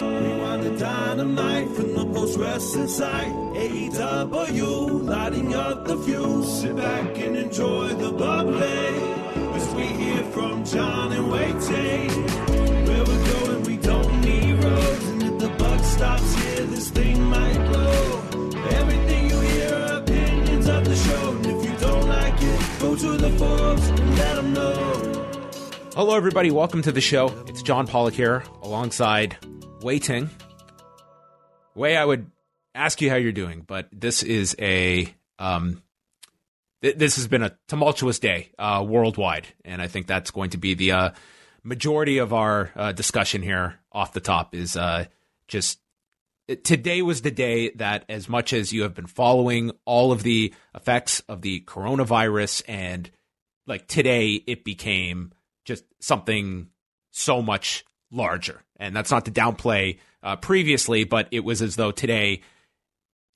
Rewind the dynamite from the post wrestling site. AEW, lighting up the fuse. Sit back and enjoy the bubbly. As we hear from John and Wai Ting. Where we're going, we don't need roads. And if the buck stops here, this thing might blow. Everything you hear opinions of the show. And if you don't like it, go to the and let them know. Hello, everybody. Welcome to the show. It's John Pollock here, alongside Wai Ting. Wai I would ask you how you're doing, but this is a um, th- this has been a tumultuous day uh, worldwide, and I think that's going to be the uh, majority of our uh, discussion here. Off the top is uh, just today was the day that, as much as you have been following all of the effects of the coronavirus, and like today, it became just something so much larger. And that's not to downplay uh, previously, but it was as though today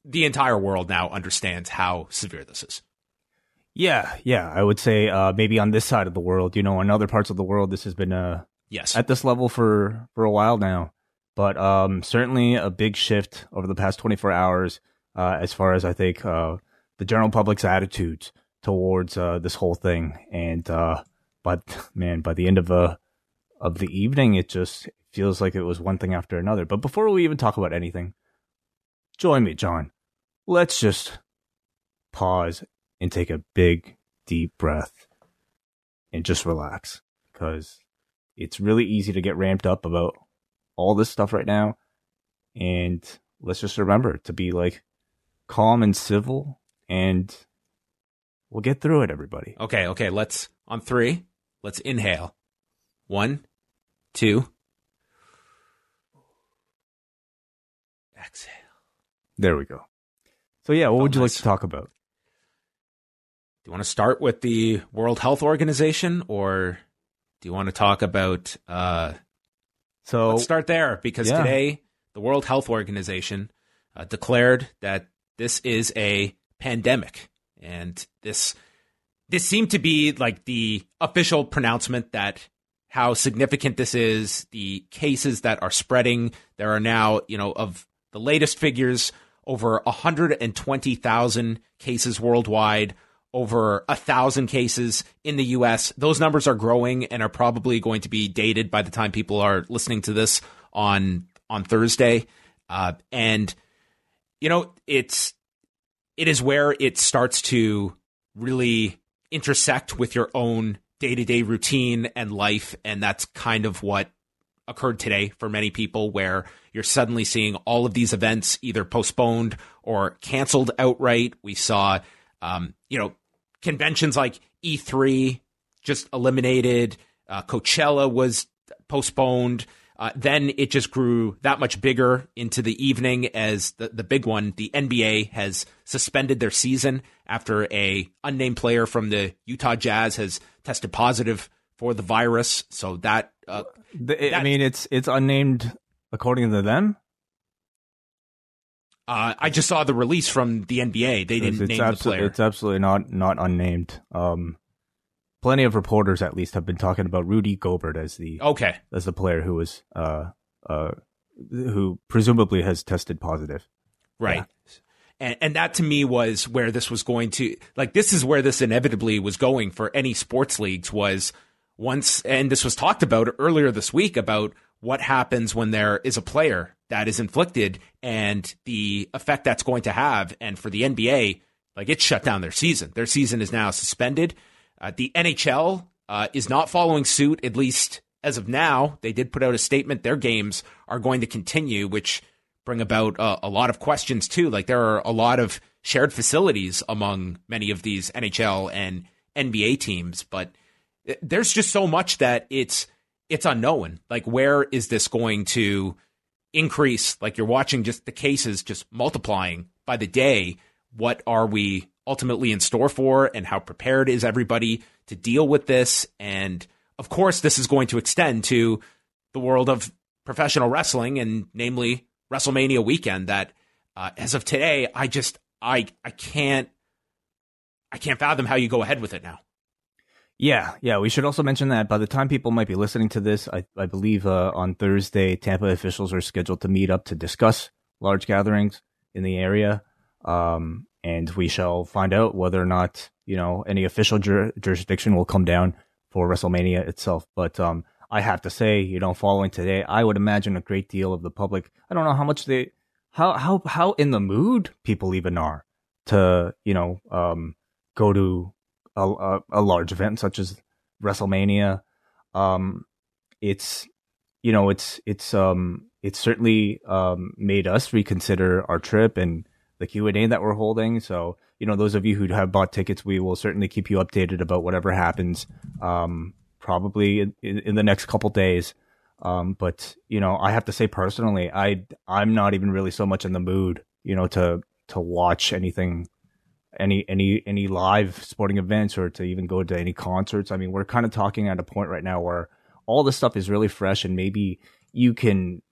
the entire world now understands how severe this is. Yeah, yeah, I would say uh, maybe on this side of the world, you know, in other parts of the world, this has been uh, Yes. at this level for for a while now. But um, certainly a big shift over the past 24 hours uh, as far as I think uh, the general public's attitudes towards uh, this whole thing. And uh, but man, by the end of uh, of the evening, it just feels like it was one thing after another. But before we even talk about anything, join me, John. Let's just pause and take a big, deep breath and just relax because it's really easy to get ramped up about all this stuff right now. And let's just remember to be like calm and civil and we'll get through it, everybody. Okay, okay, let's on three, let's inhale. One, two. Exhale. There we go. So, yeah, what Felt would you like to talk about? Do you want to start with the World Health Organization or do you want to talk about uh So, Let's start there because Yeah. today the World Health Organization uh, declared that this is a pandemic, and this this seemed to be like the official pronouncement that how significant this is. The cases that are spreading, there are now you know of the latest figures over 120,000 cases worldwide. Over a thousand cases in the U.S. Those numbers are growing and are probably going to be dated by the time people are listening to this on on Thursday. Uh, and you know, it's it is where it starts to really intersect with your own day to day routine and life, and that's kind of what occurred today for many people, where you're suddenly seeing all of these events either postponed or canceled outright. We saw, um, you know, conventions like E3 just eliminated. Uh, Coachella was postponed. Uh, then it just grew that much bigger into the evening as the, the big one, the NBA has suspended their season after a unnamed player from the Utah Jazz has tested positive for the virus. So that uh, the, I that- mean, it's it's unnamed according to them. uh, I just saw the release from the NBA. They didn't it's, name the player. It's absolutely not not unnamed. Um, plenty of reporters, at least, have been talking about Rudy Gobert as the Okay. as the player who was uh uh who presumably has tested positive. Right. Yeah. And, and that to me was where this was going to, like, this is where this inevitably was going for any sports leagues was once, and this was talked about earlier this week about what happens when there is a player that is inflicted and the effect that's going to have. And for the NBA, like, it shut down their season. Their season is now suspended. Uh, the NHL uh, is not following suit, at least as of now, they did put out a statement. Their games are going to continue, which bring about uh, a lot of questions too. Like there are a lot of shared facilities among many of these NHL and NBA teams, but there's just so much that it's it's unknown. Like where is this going to increase? Like you're watching just the cases just multiplying by the day. What are we ultimately in store for and how prepared is everybody to deal with this? And of course, this is going to extend to the world of professional wrestling and namely WrestleMania weekend that uh, as of today, I just I I can't I can't fathom how you go ahead with it now. Yeah, yeah. We should also mention that by the time people might be listening to this, I, I believe uh, on Thursday, Tampa officials are scheduled to meet up to discuss large gatherings in the area, um, and we shall find out whether or not you know any official jur- jurisdiction will come down for WrestleMania itself. But um, I have to say, you know, following today, I would imagine a great deal of the public. I don't know how much they, how how how in the mood people even are to you know um, go to a, a, a, large event such as WrestleMania. Um, it's you know it's it's um it's certainly um made us reconsider our trip and the Q and A that we're holding. So you know those of you who have bought tickets, we will certainly keep you updated about whatever happens. Um, probably in, in, the next couple days. Um, but you know, I have to say personally, I I'm not even really so much in the mood, you know, to to watch anything, any any any live sporting events or to even go to any concerts. I mean, we're kind of talking at a point right now where all this stuff is really fresh, and maybe you can,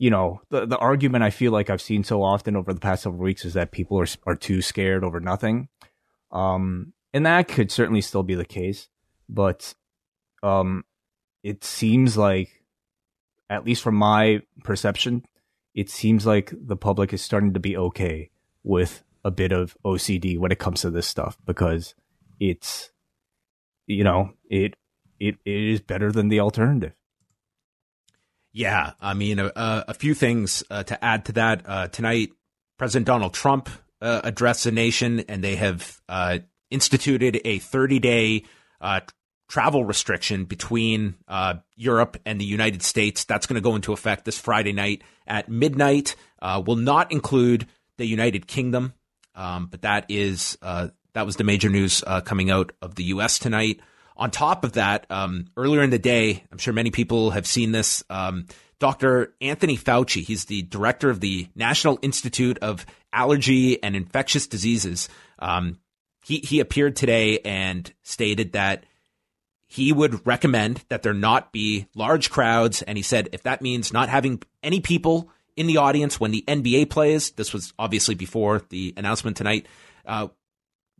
you know, the the argument I feel like I've seen so often over the past several weeks is that people are are too scared over nothing, um, and that could certainly still be the case, but um, it seems like, at least from my perception, it seems like the public is starting to be okay with a bit of OCD when it comes to this stuff because it's, you know, it it, it is better than the alternative. Yeah, I mean, a, a few things uh, to add to that. Uh, tonight, President Donald Trump uh, addressed the nation, and they have uh, instituted a 30 day uh, travel restriction between uh, Europe and the United States. That's going to go into effect this Friday night at midnight. Will not include the United Kingdom, um, but that is that was the major news coming out of the U.S. tonight. On top of that, um, earlier in the day, I'm sure many people have seen this. Um, Dr. Anthony Fauci, he's the director of the National Institute of Allergy and Infectious Diseases. Um, he he appeared today and stated that he would recommend that there not be large crowds. And he said, if that means not having any people in the audience when the NBA plays, this was obviously before the announcement tonight, uh,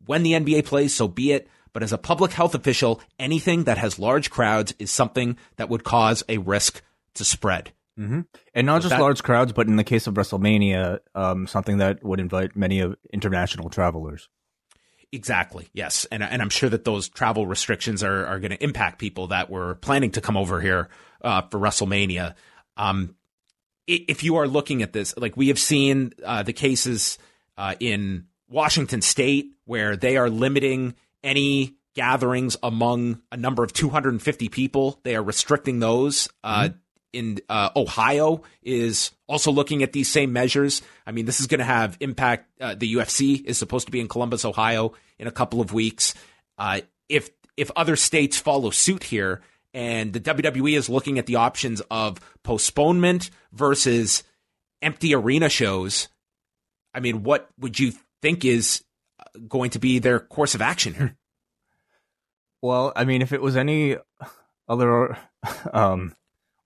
when the NBA plays, so be it. But as a public health official, anything that has large crowds is something that would cause a risk to spread. Mm-hmm. And not so just that, large crowds, but in the case of WrestleMania, um, something that would invite many of international travelers. Exactly. Yes, and and I'm sure that those travel restrictions are are going to impact people that were planning to come over here uh, for WrestleMania. Um, if you are looking at this, like we have seen uh, the cases uh, in Washington State where they are limiting any gatherings among a number of 250 people. They are restricting those. Uh, mm-hmm in uh, Ohio is also looking at these same measures. I mean, this is going to have impact. Uh, the UFC is supposed to be in Columbus, Ohio, in a couple of weeks. Uh, if if other states follow suit here, and the WWE is looking at the options of postponement versus empty arena shows, I mean, what would you think is going to be their course of action here? Well, I mean, if it was any other um,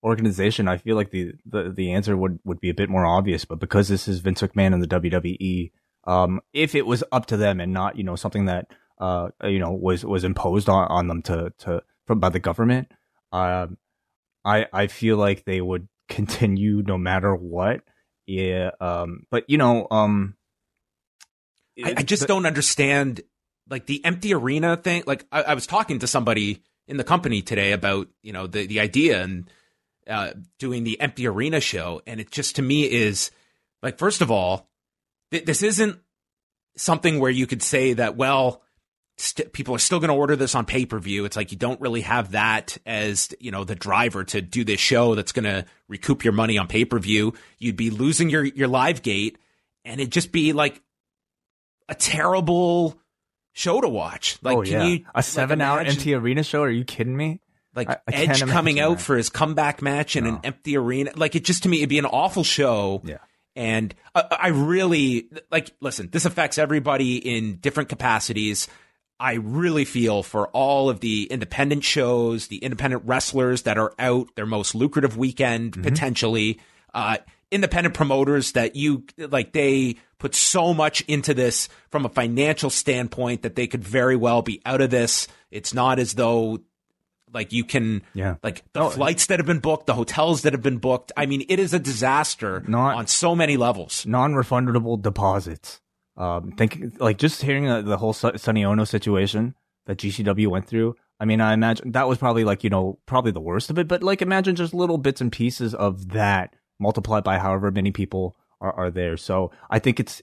organization, I feel like the, the, the answer would, would be a bit more obvious. But because this is Vince McMahon and the WWE, um, if it was up to them and not, you know, something that, uh, you know, was, was imposed on, on them to, to, from, by the government, um, I, I feel like they would continue no matter what. Yeah. Um, but you know, um, I, I just the, don't understand like the empty arena thing. Like I, I was talking to somebody in the company today about, you know, the, the idea and, uh, doing the empty arena show, and it just to me is like, first of all, th- this isn't something where you could say that, well, st- people are still going to order this on pay per view. It's like you don't really have that as you know the driver to do this show that's going to recoup your money on pay per view. You'd be losing your your live gate, and it'd just be like a terrible show to watch. Like, oh, can yeah. you a seven hour imagine- empty arena show? Are you kidding me? like I- I Edge coming out that. for his comeback match in an empty arena? Like, it just to me, it'd be an awful show. Yeah. And I, I really like, listen, this affects everybody in different capacities. I really feel for all of the independent shows, the independent wrestlers that are out their most lucrative weekend potentially, uh, independent promoters that you like, they put so much into this from a financial standpoint that they could very well be out of this. It's not as though like you can Yeah. like the flights that have been booked, the hotels that have been booked. I mean, it is a disaster Not- on so many levels. non-refundable deposits. Um, think like just hearing the, the whole Su- Sonny Onoo situation that GCW went through. I mean, I imagine that was probably like you know probably the worst of it. But like imagine just little bits and pieces of that multiplied by however many people are, are there. So I think it's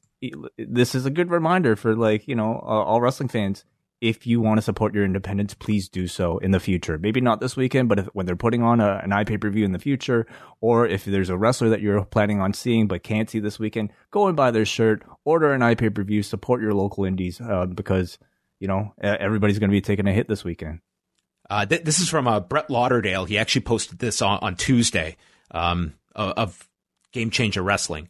this is a good reminder for like you know all wrestling fans. If you want to support your independence, please do so in the future. Maybe not this weekend, but if, when they're putting on a, an iPay per view in the future, or if there's a wrestler that you're planning on seeing but can't see this weekend, go and buy their shirt, order an iPay per view, support your local indies uh, because you know everybody's going to be taking a hit this weekend. Uh, th- this is from uh, Brett Lauderdale. He actually posted this on, on Tuesday um, of Game Changer Wrestling.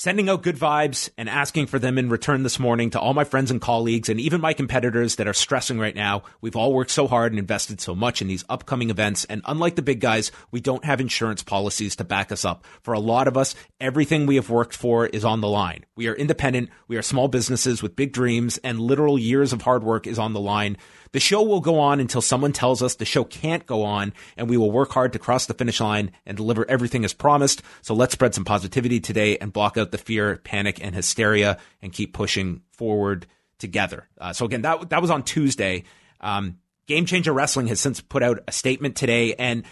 Sending out good vibes and asking for them in return this morning to all my friends and colleagues and even my competitors that are stressing right now. We've all worked so hard and invested so much in these upcoming events. And unlike the big guys, we don't have insurance policies to back us up. For a lot of us, everything we have worked for is on the line. We are independent. We are small businesses with big dreams and literal years of hard work is on the line. The show will go on until someone tells us the show can't go on, and we will work hard to cross the finish line and deliver everything as promised. So let's spread some positivity today and block out the fear, panic, and hysteria and keep pushing forward together. Uh, so again, that, that was on Tuesday. Um, Game Changer Wrestling has since put out a statement today, and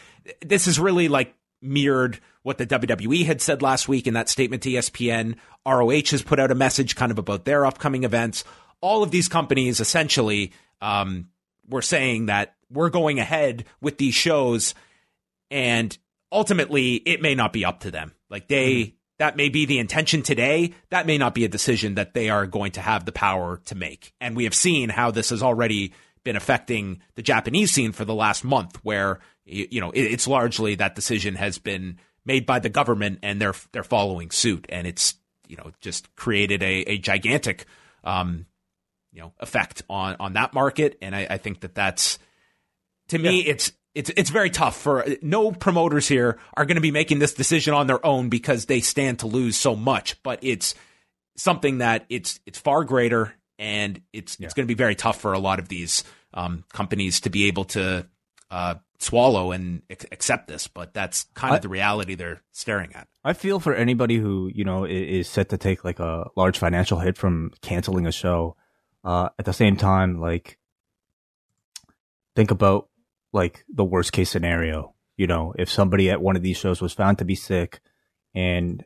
this is really like mirrored what the WWE had said last week in that statement to ESPN. ROH has put out a message kind of about their upcoming events. All of these companies essentially um, were saying that we're going ahead with these shows, and ultimately it may not be up to them. Like they, that may be the intention today. That may not be a decision that they are going to have the power to make. And we have seen how this has already been affecting the Japanese scene for the last month, where you know it's largely that decision has been made by the government, and they're they're following suit, and it's you know just created a, a gigantic um, you know effect on on that market, and I, I think that that's to me it's it's it's very tough for no promoters here are going to be making this decision on their own because they stand to lose so much, but it's something that it's it's far greater and it's it's going to be very tough for a lot of these um, companies to be able to uh, swallow and accept this. But that's kind of I- the reality they're staring at. I feel for anybody who you know is set to take like a large financial hit from canceling a show. Uh, at the same time, like think about like the worst case scenario. You know, if somebody at one of these shows was found to be sick, and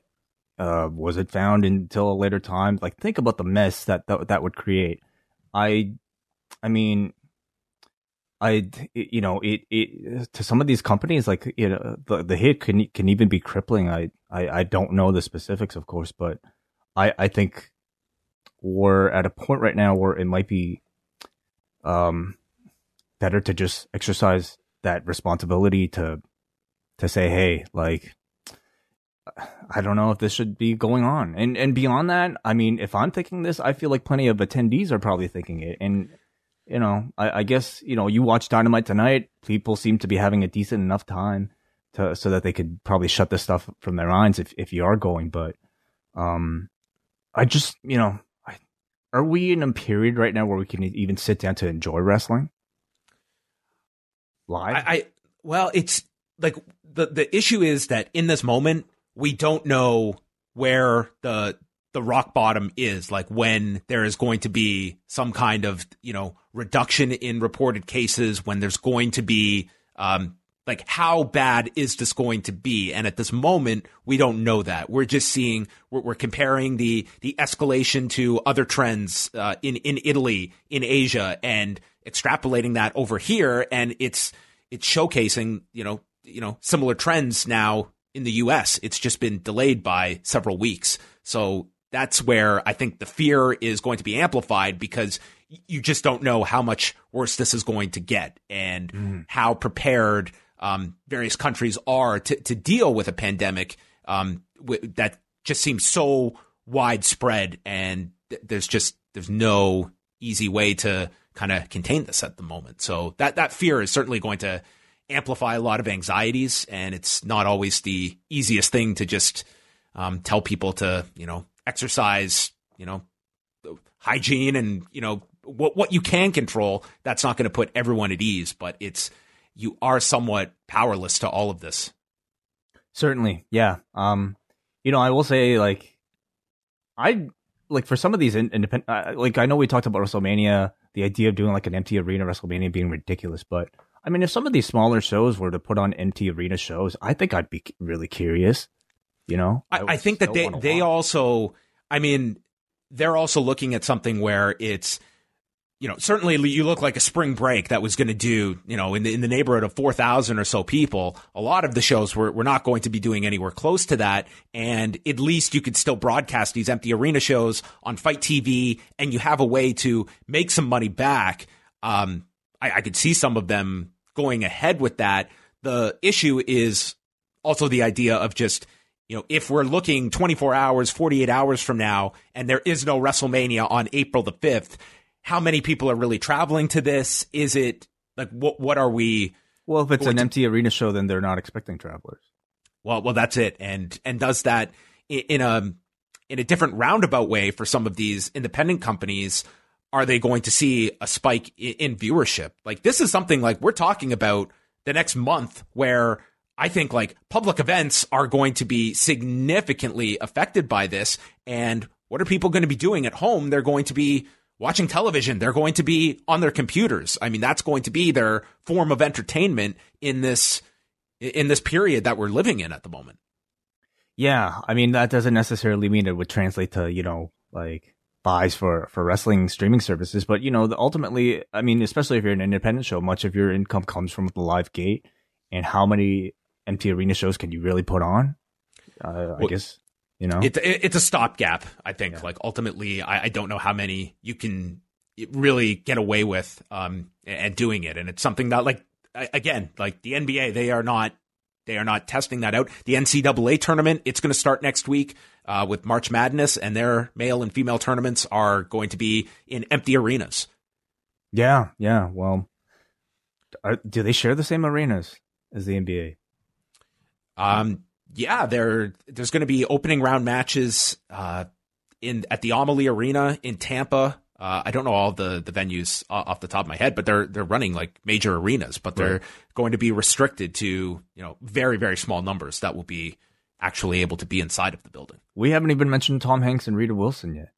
uh, was it found until a later time? Like, think about the mess that that, that would create. I, I mean, I, you know, it, it to some of these companies, like you know, the the hit can can even be crippling. I, I, I don't know the specifics, of course, but I, I think we're at a point right now where it might be, um, better to just exercise that responsibility to, to say, hey, like, I don't know if this should be going on, and and beyond that, I mean, if I'm thinking this, I feel like plenty of attendees are probably thinking it, and you know, I, I guess you know, you watch Dynamite tonight. People seem to be having a decent enough time to so that they could probably shut this stuff from their minds if if you are going. But um, I just you know, are we in a period right now where we can even sit down to enjoy wrestling live? I, I well, it's like the the issue is that in this moment we don't know where the the rock bottom is like when there is going to be some kind of you know reduction in reported cases when there's going to be um like how bad is this going to be? And at this moment, we don't know that. We're just seeing we're, we're comparing the the escalation to other trends uh, in in Italy, in Asia, and extrapolating that over here, and it's it's showcasing you know you know similar trends now in the U.S. It's just been delayed by several weeks, so that's where I think the fear is going to be amplified because you just don't know how much worse this is going to get and mm. how prepared um, various countries are to, to deal with a pandemic um, w- that just seems so widespread and th- there's just there's no easy way to kind of contain this at the moment. So that that fear is certainly going to amplify a lot of anxieties, and it's not always the easiest thing to just um, tell people to you know exercise, you know, hygiene, and you know what what you can control. That's not going to put everyone at ease, but it's you are somewhat powerless to all of this. Certainly, yeah. Um, you know, I will say like I like for some of these independent, uh, like I know we talked about WrestleMania, the idea of doing like an empty arena WrestleMania being ridiculous, but I mean, if some of these smaller shows were to put on empty arena shows, I think I'd be really curious. You know, I, I, I think that they they also, I mean, they're also looking at something where it's you know, certainly you look like a spring break that was going to do, you know, in the, in the neighborhood of 4,000 or so people. A lot of the shows were, were not going to be doing anywhere close to that. And at least you could still broadcast these empty arena shows on FITE TV and you have a way to make some money back. Um, I, I could see some of them going ahead with that. The issue is also the idea of just, you know, if we're looking 24 hours, 48 hours from now, and there is no WrestleMania on April the 5th, how many people are really traveling to this? Is it like what what are we? Well, if it's an to, empty arena show, then they're not expecting travelers. Well, well, that's it. And and does that in a in a different roundabout way for some of these independent companies? Are they going to see a spike in viewership? Like this is something like we're talking about the next month where I think like public events are going to be significantly affected by this. And what are people going to be doing at home? They're going to be watching television. They're going to be on their computers. I mean, that's going to be their form of entertainment in this in this period that we're living in at the moment. Yeah, I mean that doesn't necessarily mean it would translate to you know like buys for for wrestling streaming services, but you know the, ultimately, I mean, especially if you're an independent show, much of your income comes from the live gate, and how many empty arena shows can you really put on? Uh, well, I guess you know, it's it's a stopgap. I think. Yeah. Like ultimately, I, I, don't know how many you can really get away with um and doing it, and it's something that like again, like the NBA, they are not they are not testing that out. The NCAA tournament, it's going to start next week uh, with March Madness, and their male and female tournaments are going to be in empty arenas. Yeah, yeah. Well, are, do they share the same arenas as the NBA? Um, yeah, there there's going to be opening round matches uh, in at the Amalie Arena in Tampa. Uh, I don't know all the the venues off the top of my head, but they're they're running like major arenas, but they're right. going to be restricted to you know very very small numbers that will be actually able to be inside of the building. We haven't even mentioned Tom Hanks and Rita Wilson yet.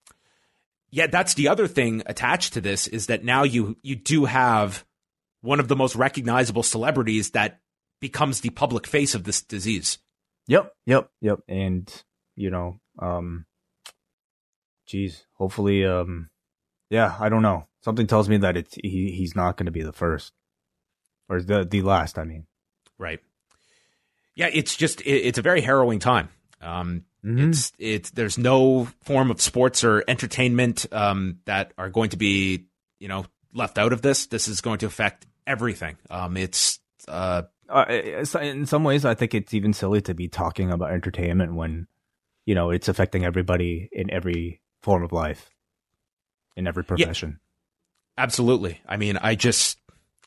Yeah, that's the other thing attached to this is that now you you do have one of the most recognizable celebrities that becomes the public face of this disease. Yep, yep, yep. And you know, um, geez, hopefully, um, yeah, I don't know. Something tells me that it's he, he's not going to be the first or the the last. I mean, right? Yeah, it's just it, it's a very harrowing time. Um, mm-hmm. It's it's there's no form of sports or entertainment um, that are going to be you know left out of this. This is going to affect everything. Um, it's uh, uh, in some ways, I think it's even silly to be talking about entertainment when, you know, it's affecting everybody in every form of life, in every profession. Yeah, absolutely. I mean, I just,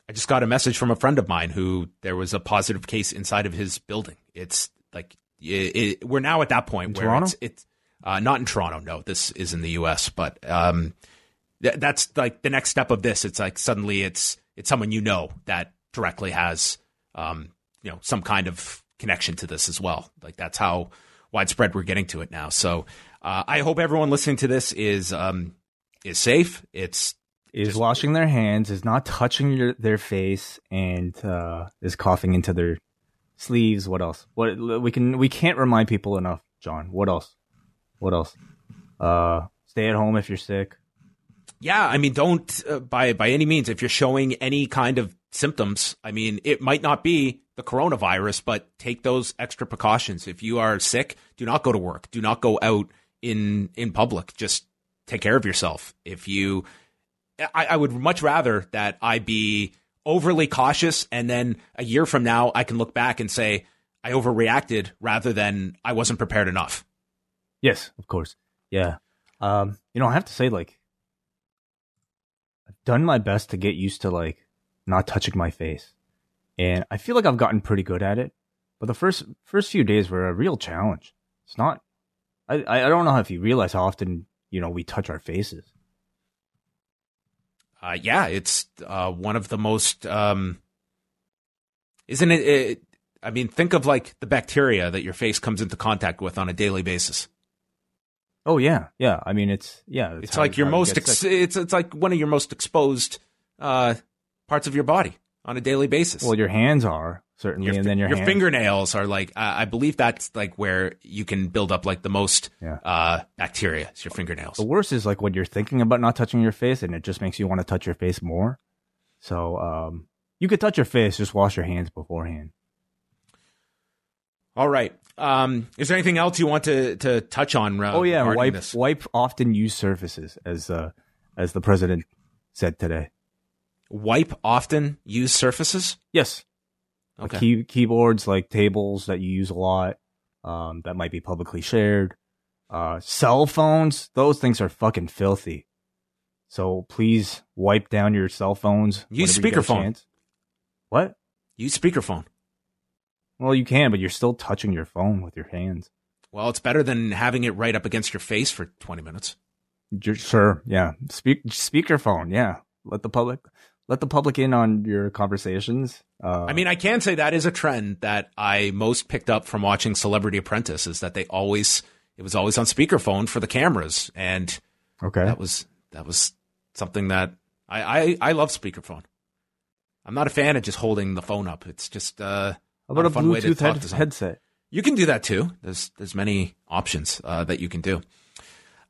I just got a message from a friend of mine who there was a positive case inside of his building. It's like it, it, we're now at that point in where Toronto? it's, it's uh, not in Toronto. No, this is in the U.S. But um, th- that's like the next step of this. It's like suddenly it's it's someone you know that directly has um, you know, some kind of connection to this as well. Like that's how widespread we're getting to it now. So uh, I hope everyone listening to this is um, is safe. It's is Just- washing their hands, is not touching your, their face, and uh, is coughing into their sleeves. What else? What we can we can't remind people enough, John. What else? What else? Uh, stay at home if you're sick. Yeah, I mean, don't uh, by by any means if you're showing any kind of symptoms. I mean, it might not be the coronavirus, but take those extra precautions. If you are sick, do not go to work. Do not go out in in public. Just take care of yourself. If you, I, I would much rather that I be overly cautious, and then a year from now I can look back and say I overreacted rather than I wasn't prepared enough. Yes, of course. Yeah. Um, you know, I have to say, like, I've done my best to get used to like not touching my face, and I feel like I've gotten pretty good at it. But the first first few days were a real challenge. It's not. I I don't know if you realize how often you know we touch our faces. Uh, yeah, it's uh, one of the most. Um, isn't it, it? I mean, think of like the bacteria that your face comes into contact with on a daily basis. Oh yeah, yeah. I mean, it's yeah. It's how- like your most. Ex- it's it's like one of your most exposed uh, parts of your body on a daily basis. well, your hands are certainly, your, and then your, hands. fingernails are like uh, I believe that's like where you can build up like the most Yeah. uh, bacteria. It's your fingernails. The worst is like when you're thinking about not touching your face and it just makes you want to touch your face more. So um, you could touch your face, just wash your hands beforehand. All right. Um, is there anything else you want to to touch on? Uh, oh yeah, wipe this? wipe often used surfaces, as uh, as the president said today. Wipe often used surfaces. Yes, Okay. Key, keyboards like tables that you use a lot, um, that might be publicly shared. Uh, cell phones, those things are fucking filthy. So please wipe down your cell phones. Use whenever you get a speakerphone. What? Use speakerphone. Well, you can, but you're still touching your phone with your hands. Well, it's better than having it right up against your face for 20 minutes. Sure, yeah. Speak speakerphone, yeah. Let the public let the public in on your conversations. Uh, I mean, I can say that is a trend that I most picked up from watching Celebrity Apprentice is that they always it was always on speakerphone for the cameras, and okay. that was that was something that I I, I love speakerphone. I'm not a fan of just holding the phone up. It's just uh, How about a fun way to Bluetooth talk head- to headset? You can do that too. There's there's many options uh, that you can do.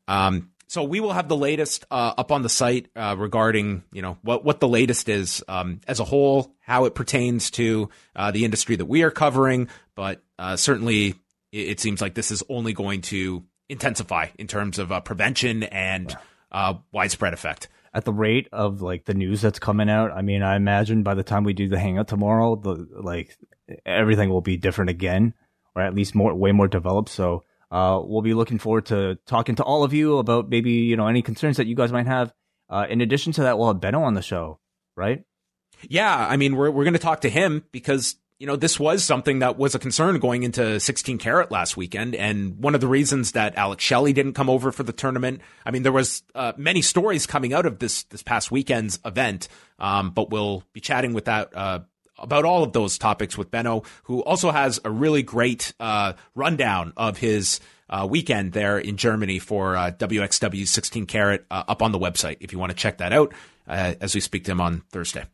Um, so we will have the latest uh, up on the site uh, regarding you know what what the latest is um, as a whole, how it pertains to uh, the industry that we are covering. But uh, certainly, it, it seems like this is only going to intensify in terms of uh, prevention and uh, widespread effect. At the rate of like the news that's coming out, I mean, I imagine by the time we do the hangout tomorrow, the like everything will be different again, or at least more way more developed. So uh, we'll be looking forward to talking to all of you about maybe you know any concerns that you guys might have. Uh, in addition to that, we'll have Benno on the show, right? Yeah, I mean, we're we're going to talk to him because you know this was something that was a concern going into 16 carat last weekend, and one of the reasons that Alex Shelley didn't come over for the tournament. I mean, there was uh, many stories coming out of this this past weekend's event, um, but we'll be chatting with that. About all of those topics with Benno, who also has a really great uh, rundown of his uh, weekend there in Germany for uh, WXW 16 Carat uh, up on the website if you want to check that out uh, as we speak to him on Thursday.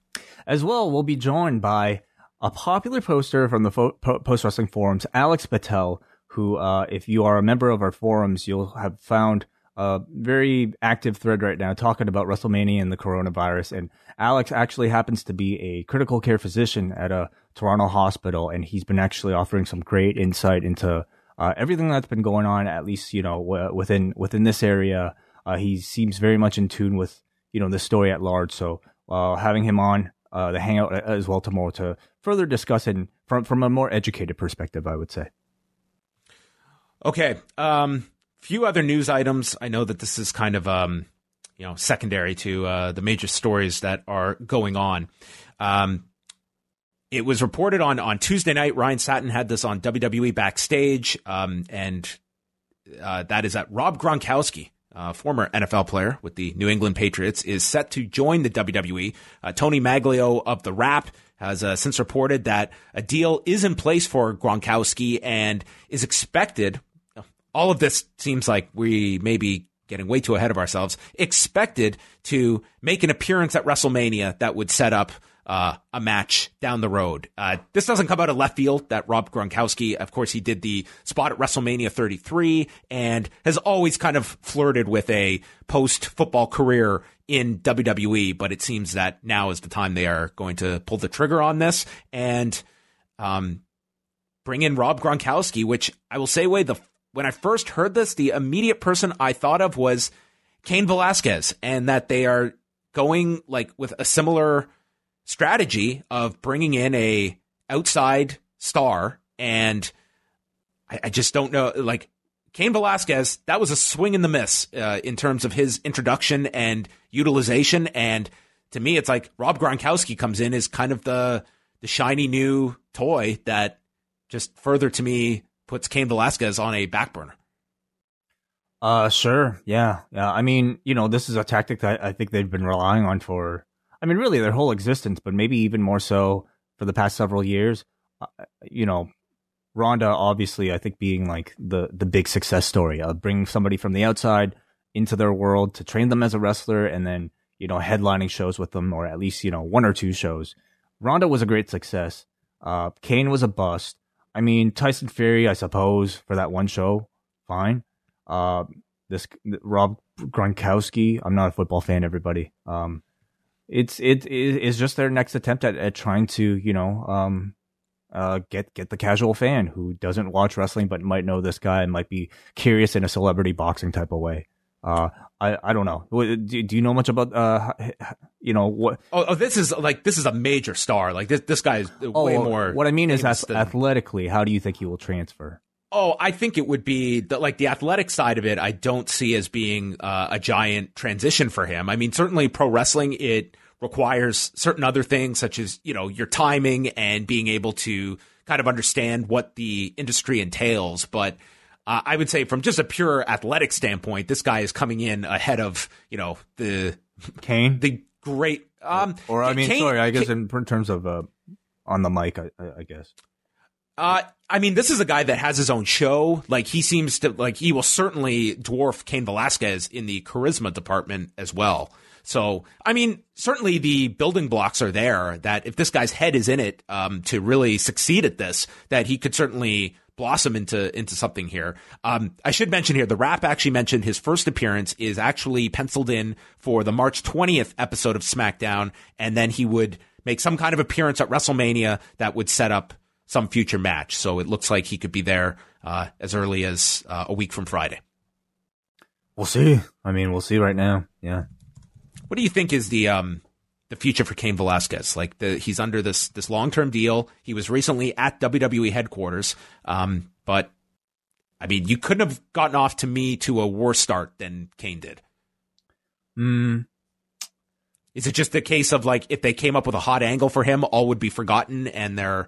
As well, we'll be joined by a popular poster from the fo- po- post wrestling forums, Alex Patel, who, uh, if you are a member of our forums, you'll have found a very active thread right now talking about WrestleMania and the coronavirus. And Alex actually happens to be a critical care physician at a Toronto hospital, and he's been actually offering some great insight into uh, everything that's been going on. At least you know w- within within this area, uh, he seems very much in tune with you know the story at large. So uh, having him on uh, the hangout as well tomorrow to further discuss it from from a more educated perspective, I would say. Okay. Um, few other news items. I know that this is kind of um, you know secondary to uh, the major stories that are going on. Um, it was reported on on Tuesday night. Ryan Satin had this on WWE backstage, um, and uh, that is that Rob Gronkowski, uh, former NFL player with the New England Patriots, is set to join the WWE. Uh, Tony Maglio of the Wrap has uh, since reported that a deal is in place for Gronkowski and is expected. All of this seems like we may be getting way too ahead of ourselves, expected to make an appearance at WrestleMania that would set up uh, a match down the road. Uh, this doesn't come out of left field that Rob Gronkowski, of course, he did the spot at WrestleMania 33 and has always kind of flirted with a post football career in WWE, but it seems that now is the time they are going to pull the trigger on this and um, bring in Rob Gronkowski, which I will say, way the when I first heard this, the immediate person I thought of was Cain Velasquez, and that they are going like with a similar strategy of bringing in a outside star and I, I just don't know like Cain Velasquez, that was a swing and the miss uh, in terms of his introduction and utilization. And to me, it's like Rob Gronkowski comes in as kind of the the shiny new toy that just further to me puts Cain Velasquez on a back burner. Uh, sure, yeah, yeah. I mean, you know, this is a tactic that I think they've been relying on for I mean, really their whole existence, but maybe even more so for the past several years. Uh, you know, Ronda obviously, I think being like the the big success story of bringing somebody from the outside into their world to train them as a wrestler, and then you know headlining shows with them, or at least you know one or two shows. Ronda was a great success. Uh, Cain was a bust. I mean, Tyson Fury, I suppose, for that one show, fine. Uh, this Rob Gronkowski, I'm not a football fan, everybody. Um, it's it is just their next attempt at, at trying to you know um uh get get the casual fan who doesn't watch wrestling but might know this guy and might be curious in a celebrity boxing type of way. Uh, I I don't know. Do, do you know much about uh you know what? Oh, oh, this is like this is a major star. Like this this guy is oh, way more. What I mean is, than... athletically, how do you think he will transfer? Oh, I think it would be the, like the athletic side of it. I don't see as being uh, a giant transition for him. I mean, certainly pro wrestling it requires certain other things such as, you know, your timing and being able to kind of understand what the industry entails. But uh, I would say from just a pure athletic standpoint, this guy is coming in ahead of, you know, the Kane, the great, um, or I mean, Cain, sorry, I guess Cain, in terms of, uh, on the mic, I, I guess. Uh, I mean, this is a guy that has his own show. Like he seems to like he will certainly dwarf Cain Velasquez in the charisma department as well. So, I mean, certainly the building blocks are there that if this guy's head is in it um, to really succeed at this, that he could certainly blossom into into something here. Um, I should mention here, the Wrap actually mentioned his first appearance is actually penciled in for the March 20th episode of SmackDown, and then he would make some kind of appearance at WrestleMania that would set up some future match. So it looks like he could be there uh, as early as uh, a week from Friday. We'll see. I mean, we'll see right now. Yeah. What do you think is the um, the future for Cain Velasquez? Like the, he's under this this long term deal. He was recently at WWE headquarters, um, but I mean, you couldn't have gotten off to me to a worse start than Cain did. Hmm. Is it just a case of like if they came up with a hot angle for him, all would be forgotten, and they're,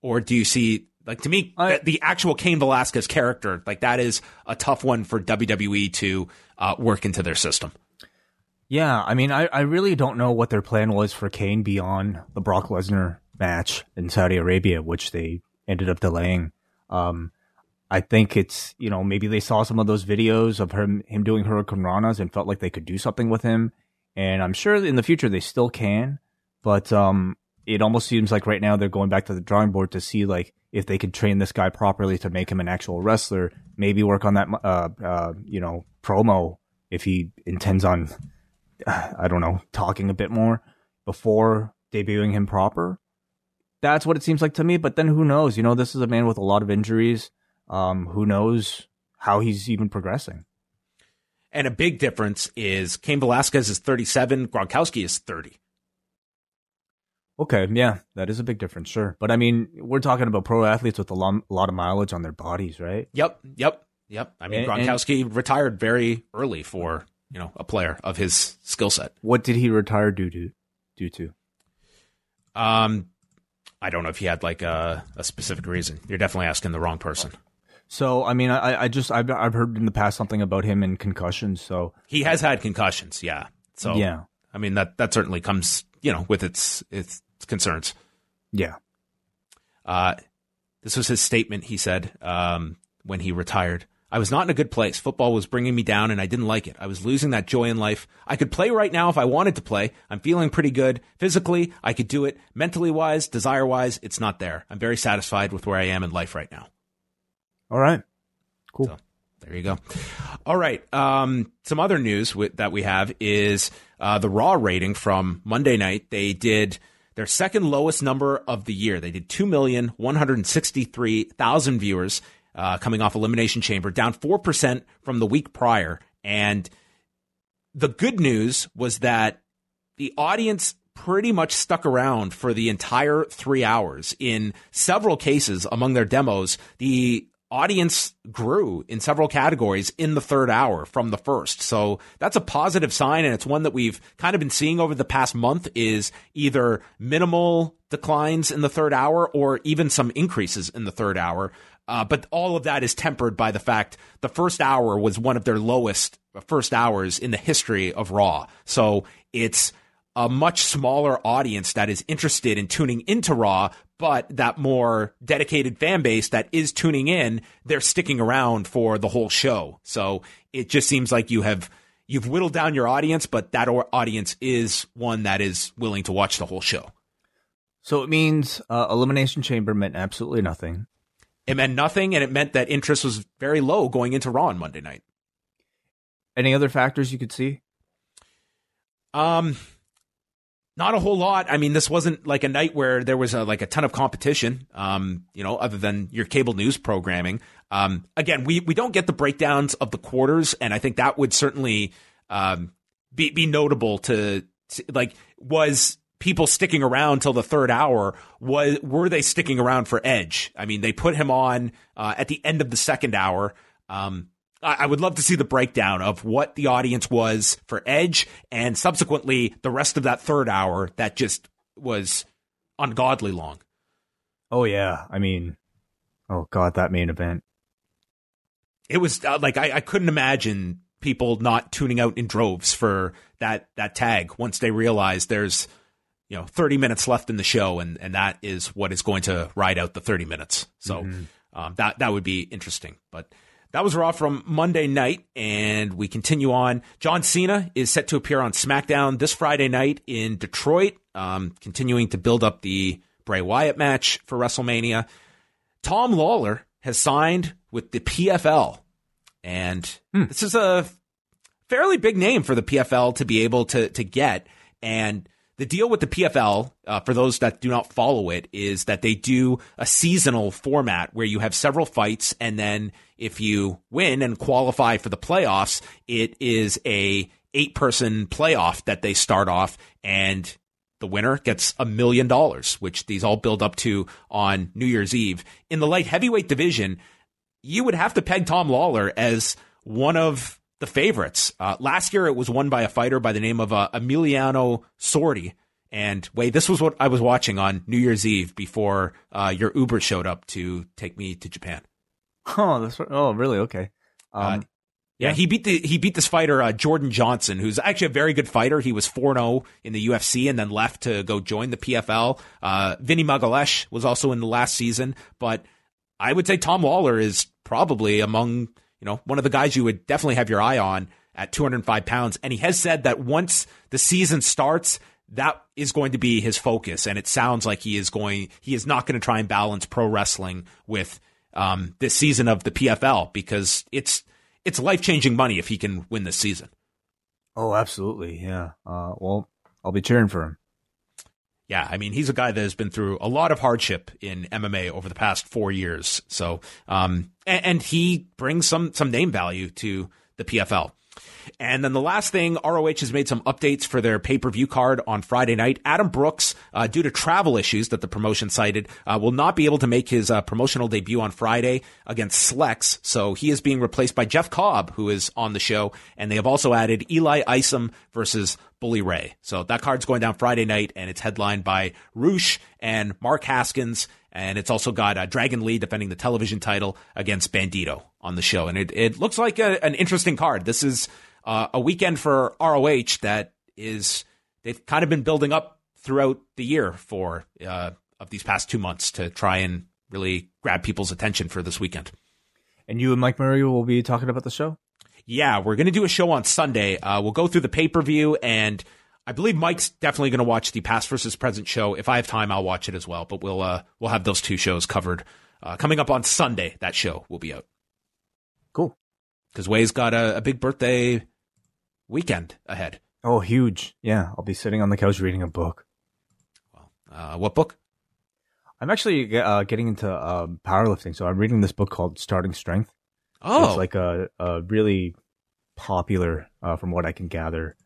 or do you see like to me I, the actual Cain Velasquez character like that is a tough one for WWE to uh, work into their system. Yeah, I mean, I, I really don't know what their plan was for Cain beyond the Brock Lesnar match in Saudi Arabia, which they ended up delaying. Um, I think it's you know maybe they saw some of those videos of him him doing hurricanranas and felt like they could do something with him, and I'm sure in the future they still can, but um, it almost seems like right now they're going back to the drawing board to see like if they could train this guy properly to make him an actual wrestler, maybe work on that uh, uh you know promo if he intends on I don't know, talking a bit more before debuting him proper. That's what it seems like to me. But then who knows? You know, this is a man with a lot of injuries. Um, who knows how he's even progressing? And a big difference is Cain Velasquez is 37, Gronkowski is 30. Okay, yeah, that is a big difference, sure. But I mean, we're talking about pro athletes with a lot, a lot of mileage on their bodies, right? Yep, yep, yep. I mean, and, Gronkowski and, retired very early for you know, a player of his skill set. What did he retire due to? Due to? Um, I don't know if he had like a, a specific reason. You're definitely asking the wrong person. So, I mean, I, I just I've I've heard in the past something about him and concussions. So he has had concussions, yeah. So yeah, I mean that that certainly comes you know with its its concerns. Yeah. Uh, this was his statement. He said um, when he retired. I was not in a good place. Football was bringing me down and I didn't like it. I was losing that joy in life. I could play right now if I wanted to play. I'm feeling pretty good. Physically, I could do it. Mentally wise, desire wise, it's not there. I'm very satisfied with where I am in life right now. All right. Cool. So, there you go. All right. Um, some other news w- that we have is uh, the Raw rating from Monday night. They did their second lowest number of the year. They did 2,163,000 viewers uh, coming off Elimination Chamber, down 4% from the week prior. And the good news was that the audience pretty much stuck around for the entire three hours. In several cases among their demos, the audience grew in several categories in the third hour from the first. So that's a positive sign. And it's one that we've kind of been seeing over the past month is either minimal declines in the third hour or even some increases in the third hour. Uh, but all of that is tempered by the fact the first hour was one of their lowest first hours in the history of Raw. So it's a much smaller audience that is interested in tuning into Raw, but that more dedicated fan base that is tuning in, they're sticking around for the whole show. So it just seems like you have you've whittled down your audience, but that audience is one that is willing to watch the whole show. So it means uh, Elimination Chamber meant absolutely nothing. It meant nothing, and it meant that interest was very low going into Raw on Monday night. Any other factors you could see? Um, not a whole lot. I mean, this wasn't like a night where there was a, like a ton of competition. Um, you know, other than your cable news programming. Um, again, we we don't get the breakdowns of the quarters, and I think that would certainly um, be be notable to, to like was people sticking around till the third hour was were they sticking around for Edge? I mean, they put him on uh, at the end of the second hour. Um, I would love to see the breakdown of what the audience was for Edge and subsequently the rest of that third hour that just was ungodly long. Oh yeah, I mean, oh god, that main event. It was uh, like I, I couldn't imagine people not tuning out in droves for that that tag once they realized there's you know 30 minutes left in the show and and that is what is going to ride out the 30 minutes. So mm-hmm. um, that that would be interesting, but. That was Raw from Monday night, and we continue on. John Cena is set to appear on SmackDown this Friday night in Detroit, um, continuing to build up the Bray Wyatt match for WrestleMania. Tom Lawlor has signed with the PFL, and hmm. this is a fairly big name for the PFL to be able to to get. And the deal with the PFL, uh, for those that do not follow it, is that they do a seasonal format where you have several fights, and then if you win and qualify for the playoffs, it is a eight person playoff that they start off, and the winner gets a million dollars, which these all build up to on New Year's Eve. In the light heavyweight division, you would have to peg Tom Lawlor as one of the favorites. Uh, last year, it was won by a fighter by the name of uh, Emiliano Sordi. And wait, this was what I was watching on New Year's Eve before uh, your Uber showed up to take me to Japan. Oh, that's oh, really? Okay. Um, uh, yeah, he beat the he beat this fighter uh, Jordan Johnson, who's actually a very good fighter. He was 4-0 in the UFC and then left to go join the PFL. Uh, Vinny Magalhães was also in the last season, but I would say Tom Lawlor is probably among you know, one of the guys you would definitely have your eye on at 205 pounds. And he has said that once the season starts, that is going to be his focus. And it sounds like he is going, he is not going to try and balance pro wrestling with um, this season of the PFL because it's, it's life changing money if he can win this season. Oh, absolutely. Yeah. Uh, well, I'll be cheering for him. Yeah, I mean, he's a guy that has been through a lot of hardship in MMA over the past four years. So, um, and, and he brings some some name value to the PFL. And then the last thing, ROH has made some updates for their pay per view card on Friday night. Adam Brooks, uh, due to travel issues that the promotion cited, uh, will not be able to make his uh, promotional debut on Friday against Slex. So he is being replaced by Jeff Cobb, who is on the show. And they have also added Eli Isom versus Bully Ray. So that card's going down Friday night, and it's headlined by Rush and Mark Haskins. And it's also got uh, Dragon Lee defending the television title against Bandito on the show. And it, it looks like a, an interesting card. This is uh, a weekend for ROH that is they've kind of been building up throughout the year for uh, of these past two months to try and really grab people's attention for this weekend. And you and Mike Murray will be talking about the show. Yeah, we're going to do a show on Sunday. Uh, we'll go through the pay per view, and I believe Mike's definitely going to watch the past versus present show. If I have time, I'll watch it as well. But we'll uh, we'll have those two shows covered uh, coming up on Sunday. That show will be out. Cool. Because Wai's got a, a big birthday weekend ahead. Oh, huge! Yeah, I'll be sitting on the couch reading a book. Well, uh, what book? I'm actually uh, getting into uh, powerlifting, so I'm reading this book called Starting Strength. Oh, It's like a, a really popular, uh, from what I can gather,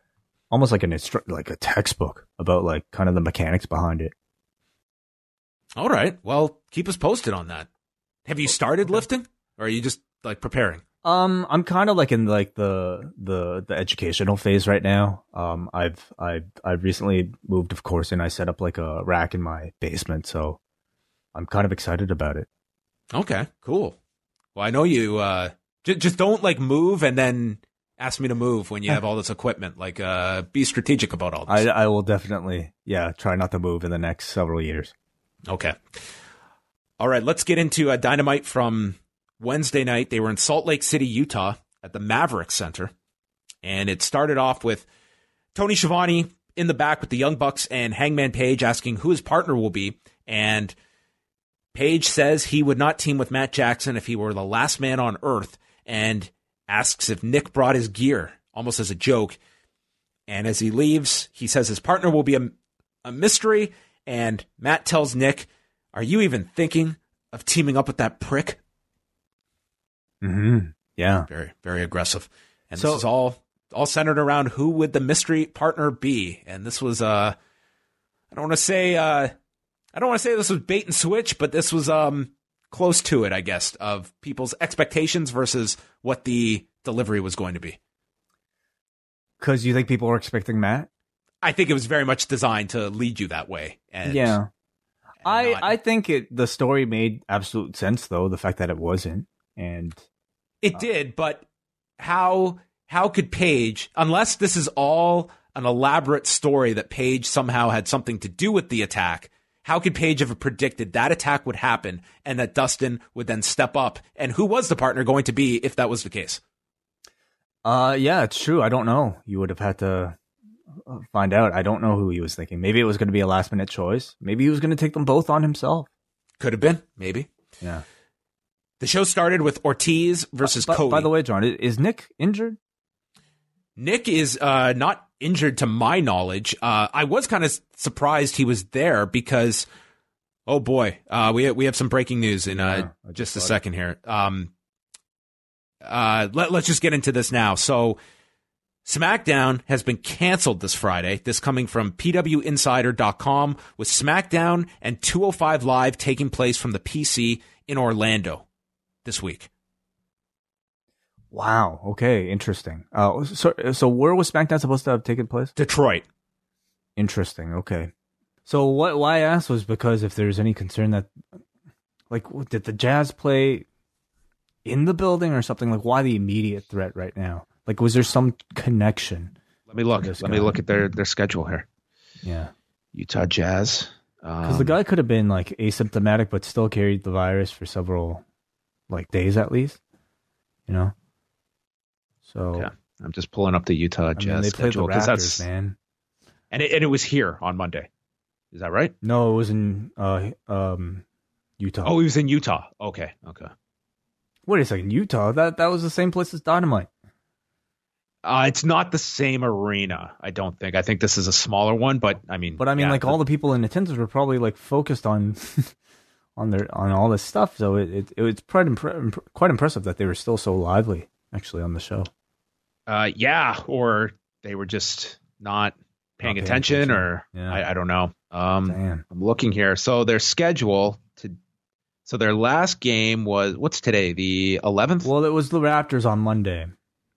almost like an instru- like a textbook about like kind of the mechanics behind it. all right. Well, keep us posted on that. Have you started lifting, or are you just like preparing? Um, I'm kind of like in like the the the educational phase right now. Um, I've I've I've recently moved, of course, and I set up like a rack in my basement, so I'm kind of excited about it. Okay, cool. Well, I know you. Uh, j- just don't like move and then ask me to move when you have all this equipment. Like, uh, be strategic about all I this. I will definitely yeah try not to move in the next several years. okay. All right, let's get into uh, Dynamite from Wednesday night. They were in Salt Lake City, Utah, at the Maverik Center, and it started off with Tony Schiavone in the back with the Young Bucks and Hangman Page asking who his partner will be, and Page says he would not team with Matt Jackson if he were the last man on earth and asks if Nick brought his gear, almost as a joke. And as he leaves, he says his partner will be a, a mystery. And Matt tells Nick, Are you even thinking of teaming up with that prick? Mm-hmm. Yeah. Very, very aggressive. And So- this is all all centered around who would the mystery partner be. And this was uh I don't want to say uh I don't want to say this was bait and switch, but this was um close to it, I guess, of people's expectations versus what the delivery was going to be. Because you think people were expecting Matt? I think it was very much designed to lead you that way. And yeah. and I not- I think it the story made absolute sense though the fact that it wasn't and It did, but how how could Page, unless this is all an elaborate story that Page somehow had something to do with the attack, how could Page have predicted that attack would happen and that Dustin would then step up? And who was the partner going to be if that was the case? uh yeah it's true. I don't know. You would have had to uh, find out. I don't know who he was thinking. Maybe it was going to be a last minute choice. Maybe he was going to take them both on himself. Could have been, maybe. yeah. The show started with Ortiz versus But- Cody. by the way John is Nick injured? Nick is uh, not injured to my knowledge. Uh, I was kind of surprised he was there because, oh boy, uh, we we have some breaking news in Yeah, uh, I just just a saw it. second here. Um, uh, let, let's just get into this now. So, SmackDown has been canceled this Friday. This coming from PWInsider.com with SmackDown and 205 Live taking place from the PC in Orlando this week. Wow okay interesting uh so so where was SmackDown supposed to have taken place Detroit. Interesting. Okay. So what? Why I asked was because if there's any concern that, like, did the Jazz play in the building or something? Like, why the immediate threat right now? Like, was there some connection? Let me look. this Let me look at their their schedule here. Yeah, Utah Jazz. because Um, the guy could have been like asymptomatic, but still carried the virus for several, like, days at least. You know. So Okay. I'm just pulling up the Utah I Jazz mean, they played the schedule 'cause Raptors, that's man. and it, and it was here on Monday. Is that right? No, it was in uh um Utah. Oh, he was in Utah. Okay, okay. wait a second, Utah. That that was the same place as Dynamite. Uh, it's not the same arena. I don't think. I think this is a smaller one, but I mean, But I mean, yeah, like the- all the people in attendance were probably like focused on on their on all this stuff. So it it, it was quite impre- quite impressive that they were still so lively actually on the show. Uh, yeah, or they were just not paying Not paying attention, attention. or Yeah. I, I don't know. Um, Damn. I'm looking here. So their schedule to, so their last game was what's today? The 11th. Well, it was the Raptors on Monday,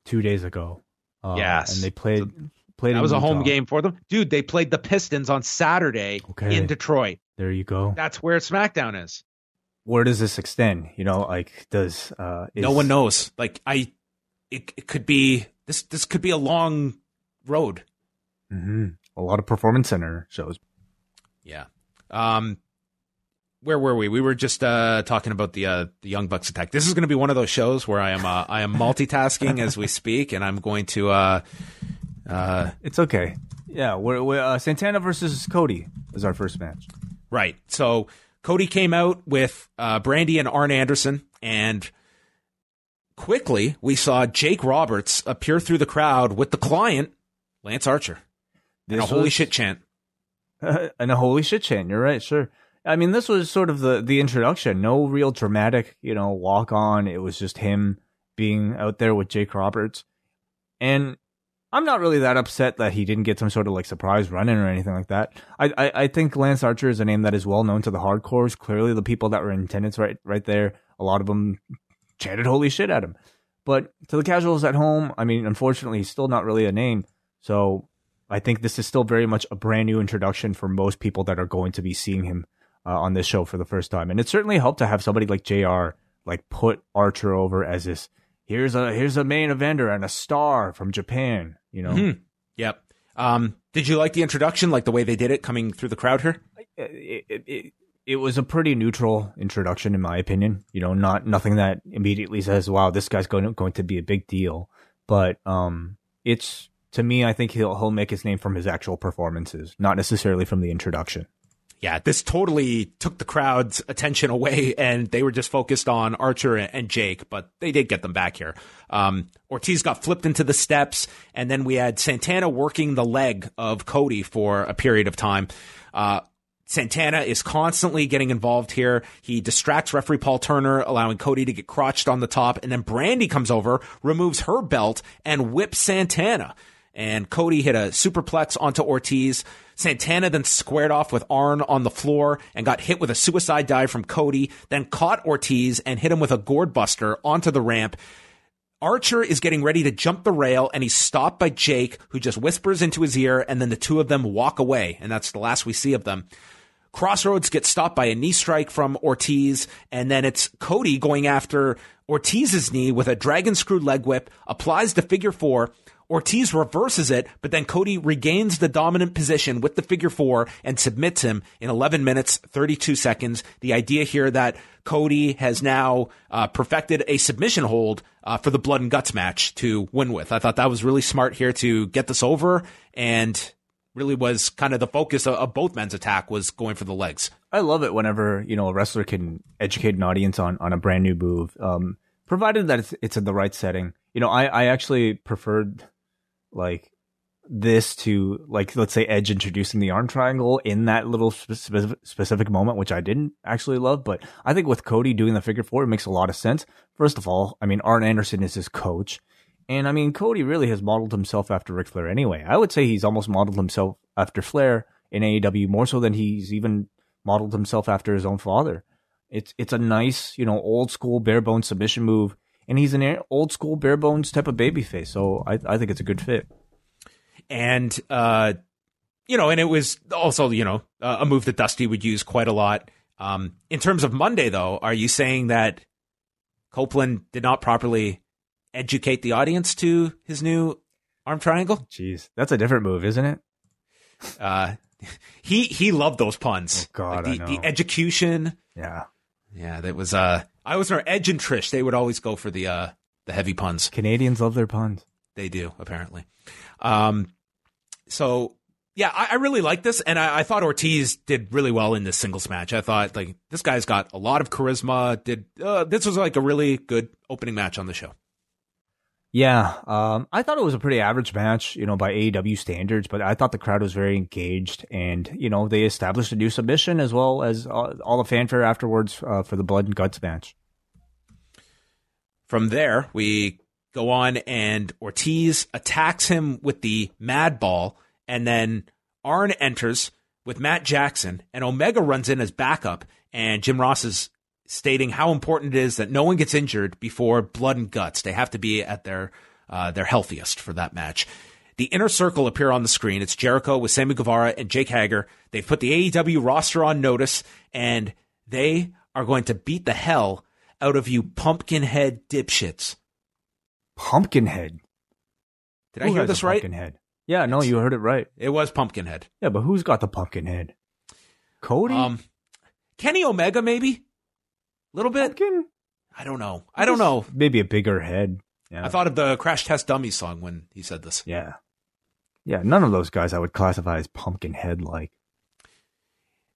two days ago. Uh, Yes. and they played played. that in was a home game for them, dude. They played the Pistons on Saturday Okay. in Detroit. There you go. That's where SmackDown is. Where does this extend? You know, like does uh is, no one knows. Like I, it, it could be this. This could be a long road. hmm A lot of performance center shows. Yeah. Um, where were we? We were just uh, talking about the uh, the Young Bucks attack. This is going to be one of those shows where I am uh, I am multitasking as we speak, and I'm going to. Uh, uh, It's okay. Yeah, we're, we're uh, Santana versus Cody is our first match. right. So Cody came out with uh, Brandi and Arn Anderson, and quickly we saw Jake Roberts appear through the crowd with the client Lance Archer and a This holy shit chant. and a holy shit chant. You're right, sure. I mean, this was sort of the the introduction. No real dramatic, you know, walk on. It was just him being out there with Jake Roberts, and I'm not really that upset that he didn't get some sort of like surprise run-in or anything like that. I, I I think Lance Archer is a name that is well known to the hardcores. Clearly, the people that were in attendance right right there, a lot of them chanted holy shit at him. But to the casuals at home, I mean, unfortunately, he's still not really a name. So I think this is still very much a brand new introduction for most people that are going to be seeing him uh, on this show for the first time. And it certainly helped to have somebody like JR like put Archer over as this here's a here's a main eventer and a star from Japan, you know. Mhm. Yep. Um, did you like the introduction, like the way they did it coming through the crowd here? It, it, it, it was a pretty neutral introduction in my opinion. You know, not nothing that immediately says, "Wow, this guy's going to, going to be a big deal." But um it's to me, I think he'll he'll make his name from his actual performances, not necessarily from the introduction. Yeah, this totally took the crowd's attention away, and they were just focused on Archer and Jake, but they did get them back here. Um, Ortiz got flipped into the steps, and then we had Santana working the leg of Cody for a period of time. Uh, Santana is constantly getting involved here. He distracts referee Paul Turner, allowing Cody to get crotched on the top, and then Brandi comes over, removes her belt, and whips Santana. And Cody hit a superplex onto Ortiz. Santana then squared off with Arn on the floor and got hit with a suicide dive from Cody, then caught Ortiz and hit him with a gourd buster onto the ramp. Archer is getting ready to jump the rail and he's stopped by Jake, who just whispers into his ear, and then the two of them walk away, and that's the last we see of them. Crossroads gets stopped by a knee strike from Ortiz, and then it's Cody going after Ortiz's knee with a dragon screw leg whip, applies the figure four. Ortiz reverses it, but then Cody regains the dominant position with the figure four and submits him in 11 minutes, 32 seconds. The idea here that Cody has now uh, perfected a submission hold uh, for the blood and guts match to win with. I thought that was really smart here to get this over and really was kind of the focus of, of both men's attack was going for the legs. I love it whenever you know a wrestler can educate an audience on on a brand new move, um, provided that it's it's in the right setting. You know, I I actually preferred like this to like let's say Edge introducing the arm triangle in that little specific specific moment, which I didn't actually love. But I think with Cody doing the figure four, it makes a lot of sense. First of all, I mean Arn Anderson is his coach. And I mean, Cody really has modeled himself after Ric Flair anyway. I would say he's almost modeled himself after Flair in AEW more so than he's even modeled himself after his own father. It's it's a nice, you know, old school bare bones submission move, and he's an old school bare bones type of babyface. So I I think it's a good fit. And, uh, you know, and it was also, you know, a move that Dusty would use quite a lot. Um, in terms of Monday, though, are you saying that Copeland did not properly educate the audience to his new arm triangle? Jeez, that's a different move, isn't it? Uh, he he loved those puns. Oh, God, Like the, the education. Yeah, Yeah, that was. Uh, I was our Edge and Trish. They would always go for the uh the heavy puns. Canadians love their puns. They do apparently. Um, so yeah, I, I really like this, and I, I thought Ortiz did really well in this singles match. I thought like this guy's got a lot of charisma. Did uh, this was like a really good opening match on the show. Yeah, um, I thought it was a pretty average match, you know, by AEW standards, but I thought the crowd was very engaged, and you know, they established a new submission as well as all, all the fanfare afterwards uh, for the blood and guts match. From there, we go on, and Ortiz attacks him with the Mad Ball, and then Arn enters with Matt Jackson, and Omega runs in as backup, and Jim Ross is stating how important it is that no one gets injured before blood and guts. They have to be at their uh, their healthiest for that match. The inner circle appear on the screen. It's Jericho with Sammy Guevara and Jake Hager. They've put the AEW roster on notice, and they are going to beat the hell out of you pumpkinhead dipshits. Pumpkinhead. Did I hear this right? Pumpkinhead. Yeah, no, you heard it right. It was Pumpkinhead. Yeah, but who's got the Pumpkinhead? Cody. Um, Kenny Omega, maybe a little bit. Pumpkin? I don't know. I don't know. Maybe a bigger head. Yeah. I thought of the Crash Test Dummy song when he said this. Yeah. Yeah, none of those guys I would classify as pumpkin head like.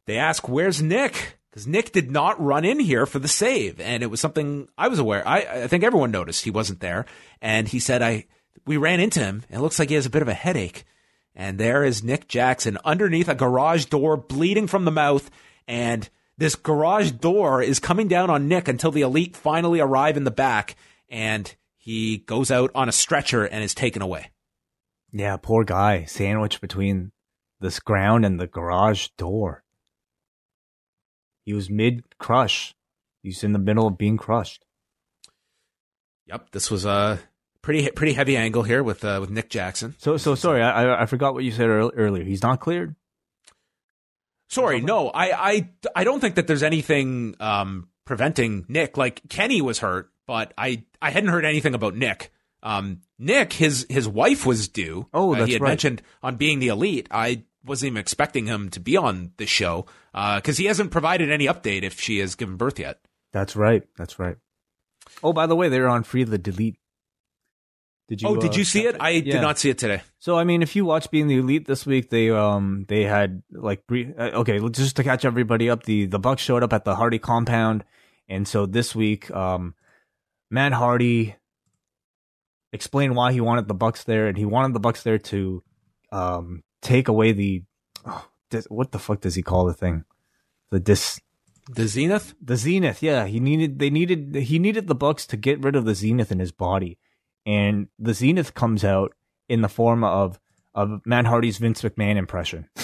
They ask, "Where's Nick?" Because Nick did not run in here for the save, and it was something I was aware. I, I think everyone noticed he wasn't there, and he said, "I we ran into him. And it looks like he has a bit of a headache." And there is Nick Jackson underneath a garage door, bleeding from the mouth, and this garage door is coming down on Nick until the elite finally arrive in the back, and he goes out on a stretcher and is taken away. Yeah, poor guy, sandwiched between this ground and the garage door. He was mid crush. He's in the middle of being crushed. Yep, this was a pretty pretty heavy angle here with uh, with Nick Jackson. So, so sorry, I I forgot what you said earlier. He's not cleared. Sorry, no, I I I don't think that there's anything um, preventing Nick. Like Kenny was hurt, but I I hadn't heard anything about Nick. Um, Nick, his his wife was due. Oh, Uh, that's he had right. mentioned on being the elite. I wasn't even expecting him to be on the show because he hasn't provided any update if she has given birth yet. That's right. That's right. Oh, by the way, they're on free the delete. Did you? oh, did uh, you see it? I Yeah. did not see it today. So I mean, if you watch Being the Elite this week, they um they had like brief, uh, okay, just to catch everybody up, the the Bucks showed up at the Hardy compound, and so this week, um, Matt Hardy explained why he wanted the Bucks there, and he wanted the Bucks there to um take away the oh, dis, what the fuck does he call the thing the dis The Zenith. the zenith yeah he needed they needed he needed the bucks to get rid of the zenith in his body and the zenith comes out in the form of of matt hardy's vince mcmahon impression.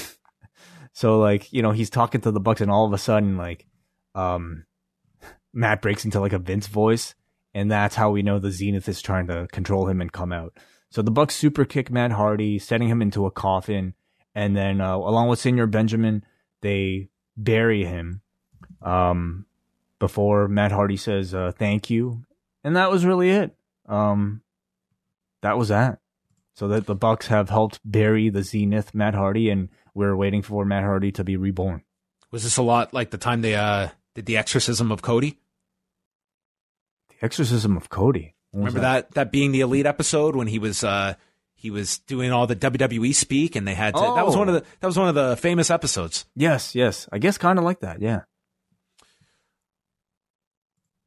So like you know he's talking to the bucks and all of a sudden like um matt breaks into like a vince voice and that's how we know the zenith is trying to control him and come out. So the bucks super kick matt hardy setting him into a coffin and then uh, along with Señor Benjamin they bury him um, before Matt Hardy says uh, thank you, and that was really it. Um, that was that. So that the Bucks have helped bury the Zenith Matt Hardy, and we're waiting for Matt Hardy to be reborn. Was this a lot like the time they uh, did the exorcism of Cody? The exorcism of Cody. Remember that? that being the elite episode when he was uh, he was doing all the WWE speak, and they had to, that was Oh. one of the that was one of the famous episodes. Yes, yes. I guess kind of like that. Yeah.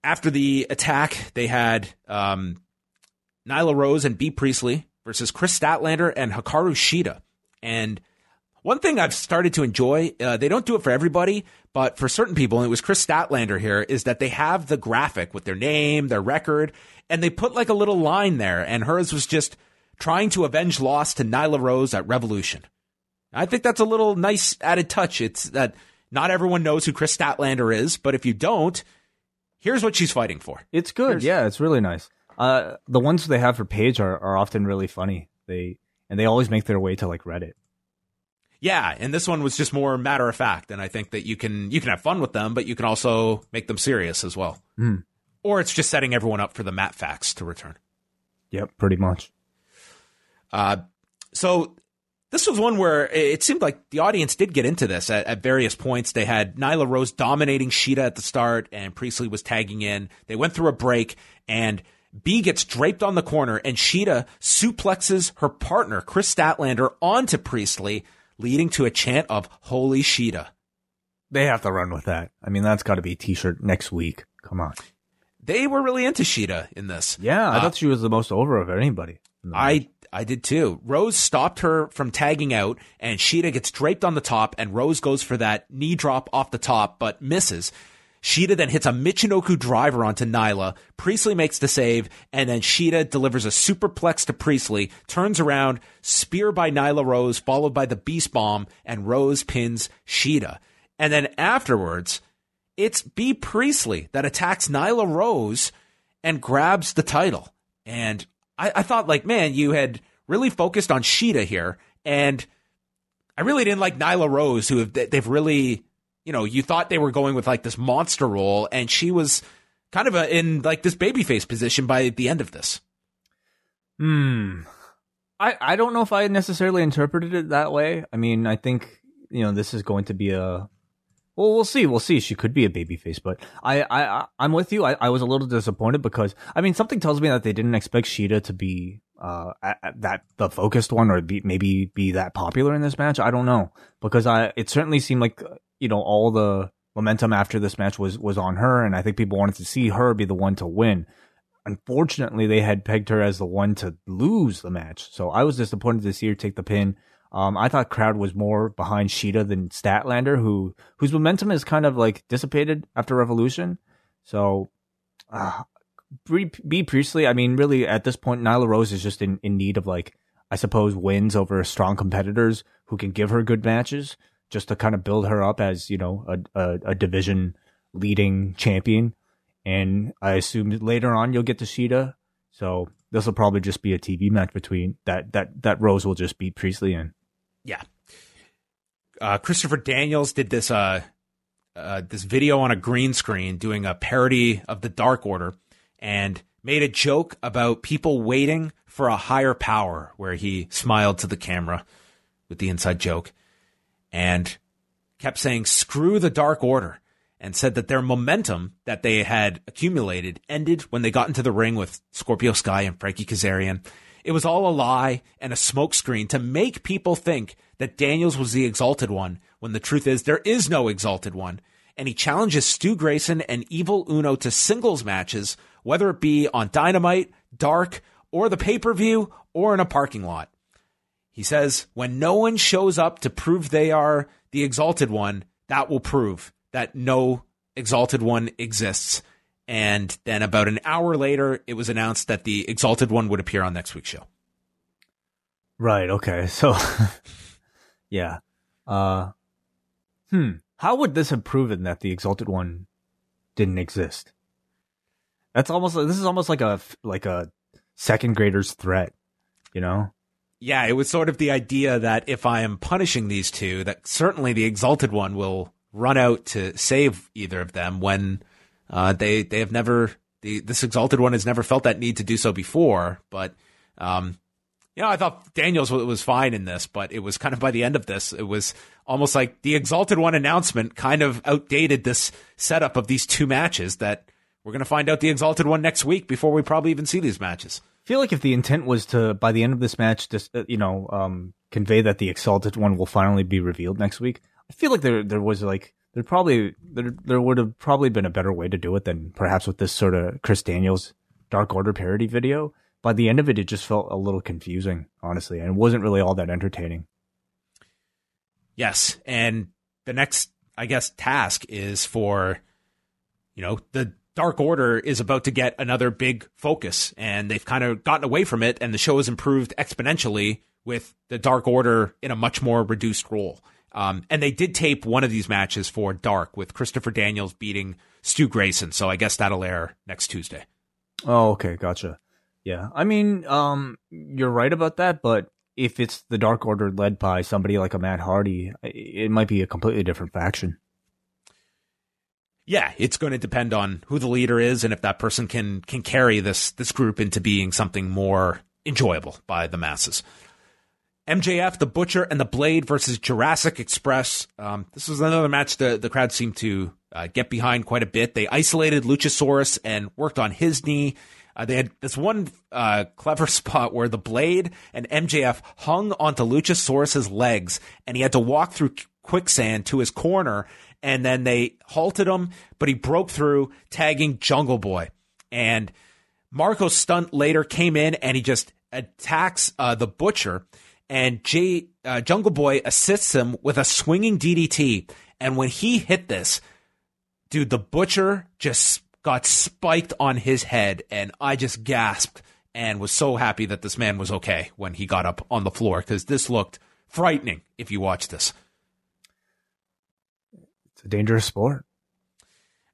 After the attack, they had um, Nyla Rose and Bea Priestley versus Kris Statlander and Hikaru Shida. And one thing I've started to enjoy, uh, they don't do it for everybody, but for certain people, and it was Kris Statlander here, is that they have the graphic with their name, their record, and they put like a little line there. And hers was just trying to avenge loss to Nyla Rose at Revolution. I think that's a little nice added touch. It's that not everyone knows who Kris Statlander is, but if you don't, here's what she's fighting for. It's good. Here's- yeah, it's really nice. Uh, the ones they have for Page are, are often really funny. They and they always make their way to like Reddit. Yeah, and this one was just more matter of fact, and I think that you can you can have fun with them, but you can also make them serious as well. Hmm. Or it's just setting everyone up for the Matt facts to return. Yep, pretty much. Uh, so this was one where it seemed like the audience did get into this at, at various points. They had Nyla Rose dominating Shida at the start, and Priestley was tagging in. They went through a break, and Bea gets draped on the corner, and Shida suplexes her partner, Kris Statlander, onto Priestley, leading to a chant of Holy Shida. They have to run with that. I mean, that's got to be a T-shirt next week. Come on. They were really into Shida in this. Yeah, I Uh, thought she was the most over of anybody. in the match. I I did too. Rose stopped her from tagging out, and Shida gets draped on the top, and Rose goes for that knee drop off the top, but misses. Shida then hits a Michinoku driver onto Nyla. Priestley makes the save, and then Shida delivers a superplex to Priestley, turns around, spear by Nyla Rose, followed by the Beast Bomb, and Rose pins Shida. And then afterwards, it's Bea Priestley that attacks Nyla Rose and grabs the title. And I, I thought, like, man, you had really focused on Sheeta here, and I really didn't like Nyla Rose, who have they- they've really, you know, you thought they were going with like this monster role, and she was kind of a, in like this babyface position by the end of this. Hmm. I I don't know if I necessarily interpreted it that way. I mean, I think you know this is going to be a Well, we'll see. We'll see. She could be a babyface, but I, I, I'm with you. I, I was a little disappointed because I mean, something tells me that they didn't expect Shida to be uh at, at that the focused one or be, maybe be that popular in this match. I don't know because I it certainly seemed like you know all the momentum after this match was was on her, and I think people wanted to see her be the one to win. Unfortunately, they had pegged her as the one to lose the match, so I was disappointed to see her take the pin. Um, I thought crowd was more behind Shida than Statlander, who whose momentum is kind of like dissipated after Revolution. So, uh, Bea Priestley, I mean, really at this point, Nyla Rose is just in, in need of like, I suppose, wins over strong competitors who can give her good matches just to kind of build her up as you know a, a, a division leading champion. And I assume later on you'll get to Shida. So this will probably just be a TV match between that that that Rose will just beat Priestley in. Yeah. Uh, Christopher Daniels did this uh, uh, this video on a green screen doing a parody of the Dark Order and made a joke about people waiting for a higher power where he smiled to the camera with the inside joke and kept saying screw the Dark Order and said that their momentum that they had accumulated ended when they got into the ring with Scorpio Sky and Frankie Kazarian it was all a lie and a smokescreen to make people think that Daniels was the exalted one when the truth is there is no exalted one. And he challenges Stu Grayson and Evil Uno to singles matches, whether it be on Dynamite, Dark, or the pay per view, or in a parking lot. He says, when no one shows up to prove they are the exalted one, that will prove that no exalted one exists. And then about an hour later, it was announced that the Exalted One would appear on next week's show. Right. Okay. So, yeah. Uh, hmm. How would this have proven that the Exalted One didn't exist? That's almost this is almost like a like a second grader's threat, you know? Yeah, it was sort of the idea that if I am punishing these two, that certainly the Exalted One will run out to save either of them when uh, they they have never the this exalted one has never felt that need to do so before. But um, you know, I thought Daniels was fine in this, but it was kind of by the end of this, it was almost like the exalted one announcement kind of outdated this setup of these two matches that we're going to find out the exalted one next week before we probably even see these matches. I feel like if the intent was to by the end of this match, just uh, you know, um, convey that the exalted one will finally be revealed next week. I feel like there there was like there probably there there would have probably been a better way to do it than perhaps with this sort of Chris Daniels Dark Order parody video. By the end of it, it just felt a little confusing, honestly, and it wasn't really all that entertaining. Yes, and the next, I guess, task is for, you know, the Dark Order is about to get another big focus, and they've kind of gotten away from it, and the show has improved exponentially with the Dark Order in a much more reduced role. Um, and they did tape one of these matches for Dark with Christopher Daniels beating Stu Grayson. So I guess that'll air next Tuesday. Oh, okay. Gotcha. Yeah. I mean, um, you're right about that, but if it's the Dark Order led by somebody like a Matt Hardy, it might be a completely different faction. Yeah, it's going to depend on who the leader is and if that person can can carry this this group into being something more enjoyable by the masses. MJF, the Butcher, and the Blade versus Jurassic Express. Um, this was another match the, the crowd seemed to uh, get behind quite a bit. They isolated Luchasaurus and worked on his knee. Uh, they had this one uh, clever spot where the Blade and MJF hung onto Luchasaurus's legs, and he had to walk through quicksand to his corner. And then they halted him, but he broke through, tagging Jungle Boy. And Marko Stunt later came in and he just attacks uh, the Butcher and uh, Jungle Boy assists him with a swinging DDT. And when he hit this, dude, the butcher just got spiked on his head, and I just gasped and was so happy that this man was okay when he got up on the floor because this looked frightening if you watch this. It's a dangerous sport.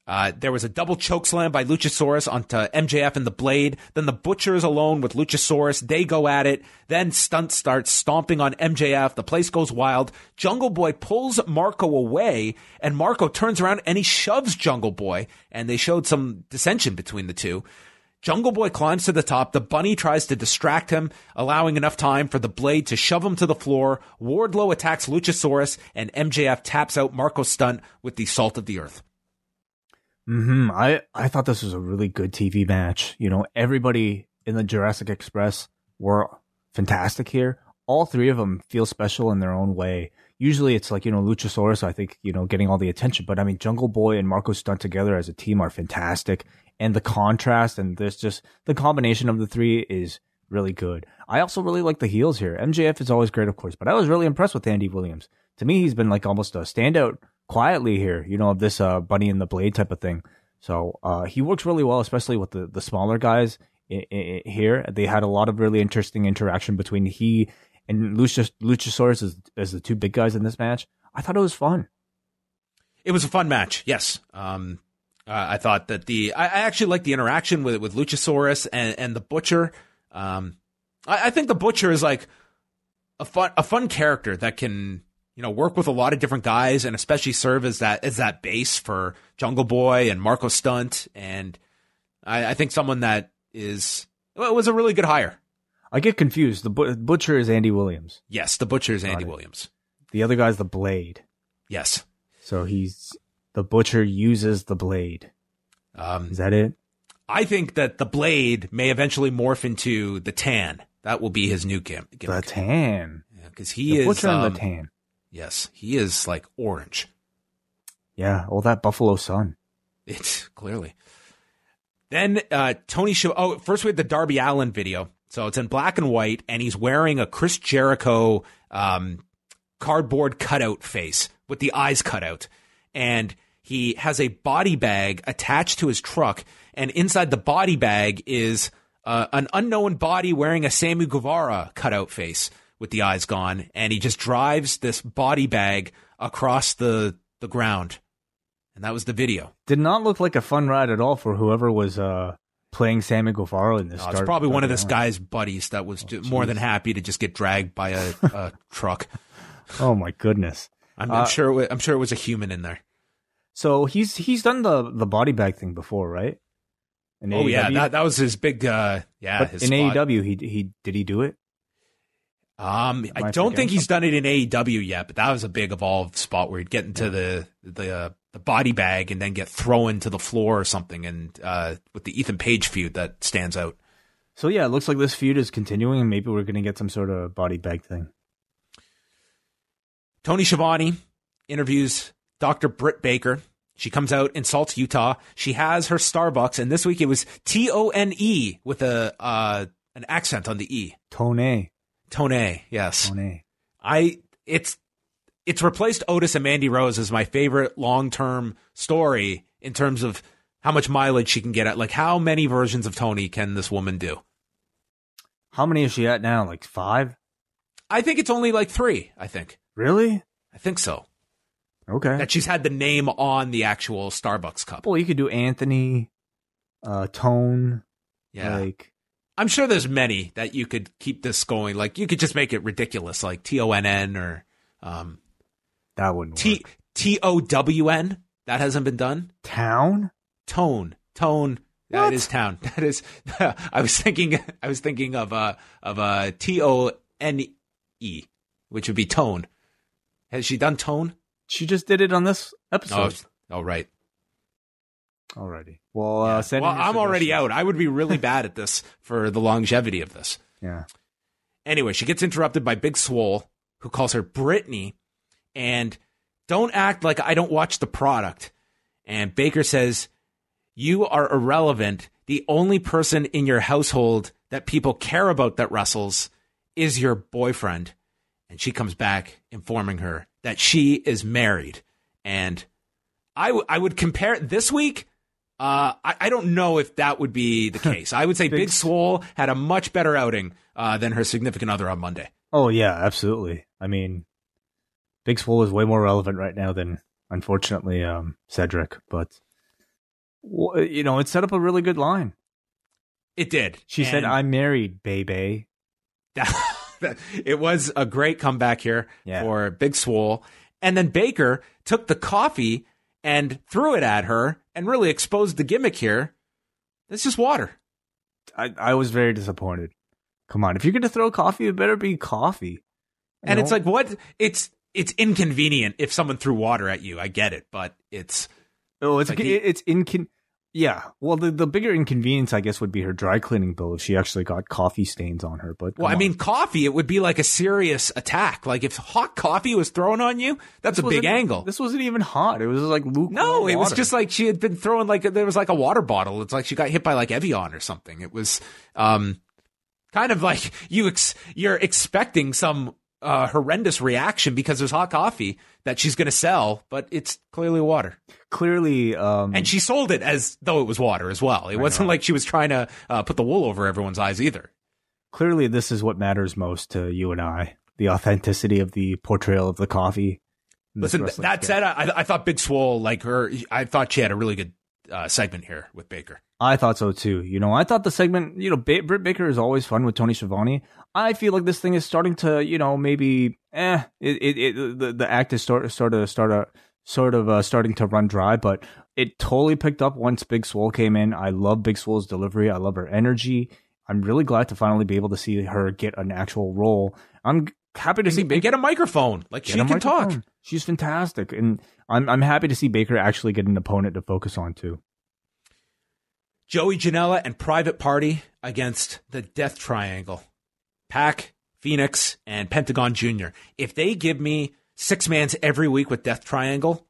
Uh, there was a double choke slam by Luchasaurus onto MJF and the Blade. Then the Butcher is alone with Luchasaurus. They go at it. Then Stunt starts stomping on MJF. The place goes wild. Jungle Boy pulls Marko away, and Marko turns around and he shoves Jungle Boy. And they showed some dissension between the two. Jungle Boy climbs to the top. The bunny tries to distract him, allowing enough time for the blade to shove him to the floor. Wardlow attacks Luchasaurus, and MJF taps out Marko Stunt with the salt of the earth. Hmm. I I thought this was a really good TV match. You know, everybody in the Jurassic Express were fantastic here. All three of them feel special in their own way. Usually, it's like you know Luchasaurus. I think you know getting all the attention, but I mean Jungle Boy and Marko Stunt together as a team are fantastic, and the contrast and there's just the combination of the three is really good. I also really like the heels here. MJF is always great, of course, but I was really impressed with Andy Williams. To me, he's been like almost a standout quietly here, you know, of this uh, Bunny and the Blade type of thing. So uh, he works really well, especially with the, the smaller guys here. They had a lot of really interesting interaction between he and Lucha- Luchasaurus as, as the two big guys in this match. I thought it was fun. It was a fun match. Yes. Um, uh, I thought that the I, I actually like the interaction with with Luchasaurus and, and the Butcher. Um, I, I think the Butcher is like a fun a fun character that can you know work with a lot of different guys and especially serve as that as that base for Jungle Boy and Marko Stunt and I, I think someone that is well, it was a really good hire. I get confused. The bu- Butcher is Andy Williams. Yes, the Butcher is Andy it. Williams. The other guy's the Blade. Yes. So he's the Butcher uses the Blade. Um, Is that it? I think that the blade may eventually morph into the tan. That will be his new gim- The tan. Because he the is. Butcher um, and the tan. Yes, he is like orange. Yeah, all that Buffalo Sun. It's clearly. Then uh, Tony show. Oh, first we had the Darby Allin video. So it's in black and white, and he's wearing a Chris Jericho um, cardboard cutout face with the eyes cut out, and he has a body bag attached to his truck, and inside the body bag is uh, an unknown body wearing a Sammy Guevara cutout face with the eyes gone, and he just drives this body bag across the the ground, and that was the video. Did not look like a fun ride at all for whoever was uh, playing Sammy Guevara in this. Uh, it's probably one of this guy's buddies that was ju- more than happy to just get dragged by a, a truck. Oh my goodness. I'm, Uh, I'm sure. It was, I'm sure it was a human in there. So he's he's done the the body bag thing before, right? In Oh yeah, that that was his big. Uh, yeah, his in spot. AEW, he he did he do it? Um, I don't think he's done it in AEW yet, but that was a big evolved spot where he'd get into the the uh, the body bag and then get thrown to the floor or something, and uh, with the Ethan Page feud that stands out. So yeah, it looks like this feud is continuing, and maybe we're gonna get some sort of body bag thing. Tony Schiavone interviews Dr. Britt Baker. She comes out, insults Utah. She has her Starbucks, and this week it was T O N E with a uh, an accent on the E. Tone, Tone, yes. Tone. I it's it's replaced Otis and Mandy Rose as my favorite long term story in terms of how much mileage she can get at. Like how many versions of Tony can this woman do? How many is she at now? Like five? I think it's only like three. I think. Really? I think so. Okay. That she's had the name on the actual Starbucks cup. well, you could do Anthony, uh, Tone. Yeah. Like I'm sure there's many that you could keep this going. Like you could just make it ridiculous, like T O N N or um, that wouldn't T work. T O W N. That hasn't been done. Town. Tone, tone. That What? is town. That is. I was thinking. I was thinking of uh of uh T O N E, which would be tone. Has she done tone? She just did it on this Oh, episode oh right. Already. Well, Yeah. uh, send well, I'm already out. I would be really bad at this for the longevity of this. Yeah. Anyway, she gets interrupted by Big Swole, who calls her Brittany, and don't act like I don't watch the product. And Baker says, You are irrelevant. The only person in your household that people care about that wrestles is your boyfriend. And she comes back informing her that she is married. And I, w- I would compare this week. Uh, I, I don't know if that would be the case. I would say Big Big Swole had a much better outing uh, than her significant other on Monday. Oh yeah, absolutely. I mean, Big Swole is way more relevant right now than, unfortunately, um, Cedric. But you know, it set up a really good line. It did. She said, "I'm married, baby." that- it was a great comeback here Yeah. for Big Swole. And then Baker took the coffee and threw it at her and really exposed the gimmick here. It's just water. I, I was very disappointed. Come on, if you're gonna throw coffee, it better be coffee. And it's like what it's it's inconvenient if someone threw water at you. I get it, but it's oh, it's like it- the- it's incon. Yeah, well, the the bigger inconvenience, I guess, would be her dry cleaning bill if she actually got coffee stains on her. But well, I on. mean, coffee. It would be like a serious attack. Like if hot coffee was thrown on you, that's This a big angle. This wasn't even hot. It was like lukewarm. No, it was just like she had been throwing like there was like a water bottle. It's like she got hit by like Evian or something. It was um kind of like you ex- you're expecting some uh, horrendous reaction because there's hot coffee that she's going to sell, but it's clearly water. Clearly. Um, And she sold it as though it was water as well. It wasn't like she was trying to uh, put the wool over everyone's eyes either. clearly, this is what matters most to you and I: the authenticity of the portrayal of the coffee. Listen, that said, I, I thought Big Swole, like her, I thought she had a really good uh, segment here with Baker. I thought so too. You know, I thought the segment, you know, ba- Britt Baker is always fun with Tony Schiavone. I feel like this thing is starting to, you know, maybe, eh, it, it, it the, the act is sort, sort of, sort of, sort of uh, starting to run dry, but it totally picked up once Big Swole came in. I love Big Swole's delivery. I love her energy. I'm really glad to finally be able to see her get an actual role. I'm happy to see Get, get a microphone. Like she can talk. She's fantastic, and I'm I'm happy to see Baker actually get an opponent to focus on too. Joey Janela and Private Party against the Death Triangle. Pac, Phoenix, and Pentagon Jr. If they give me six mans every week with Death Triangle,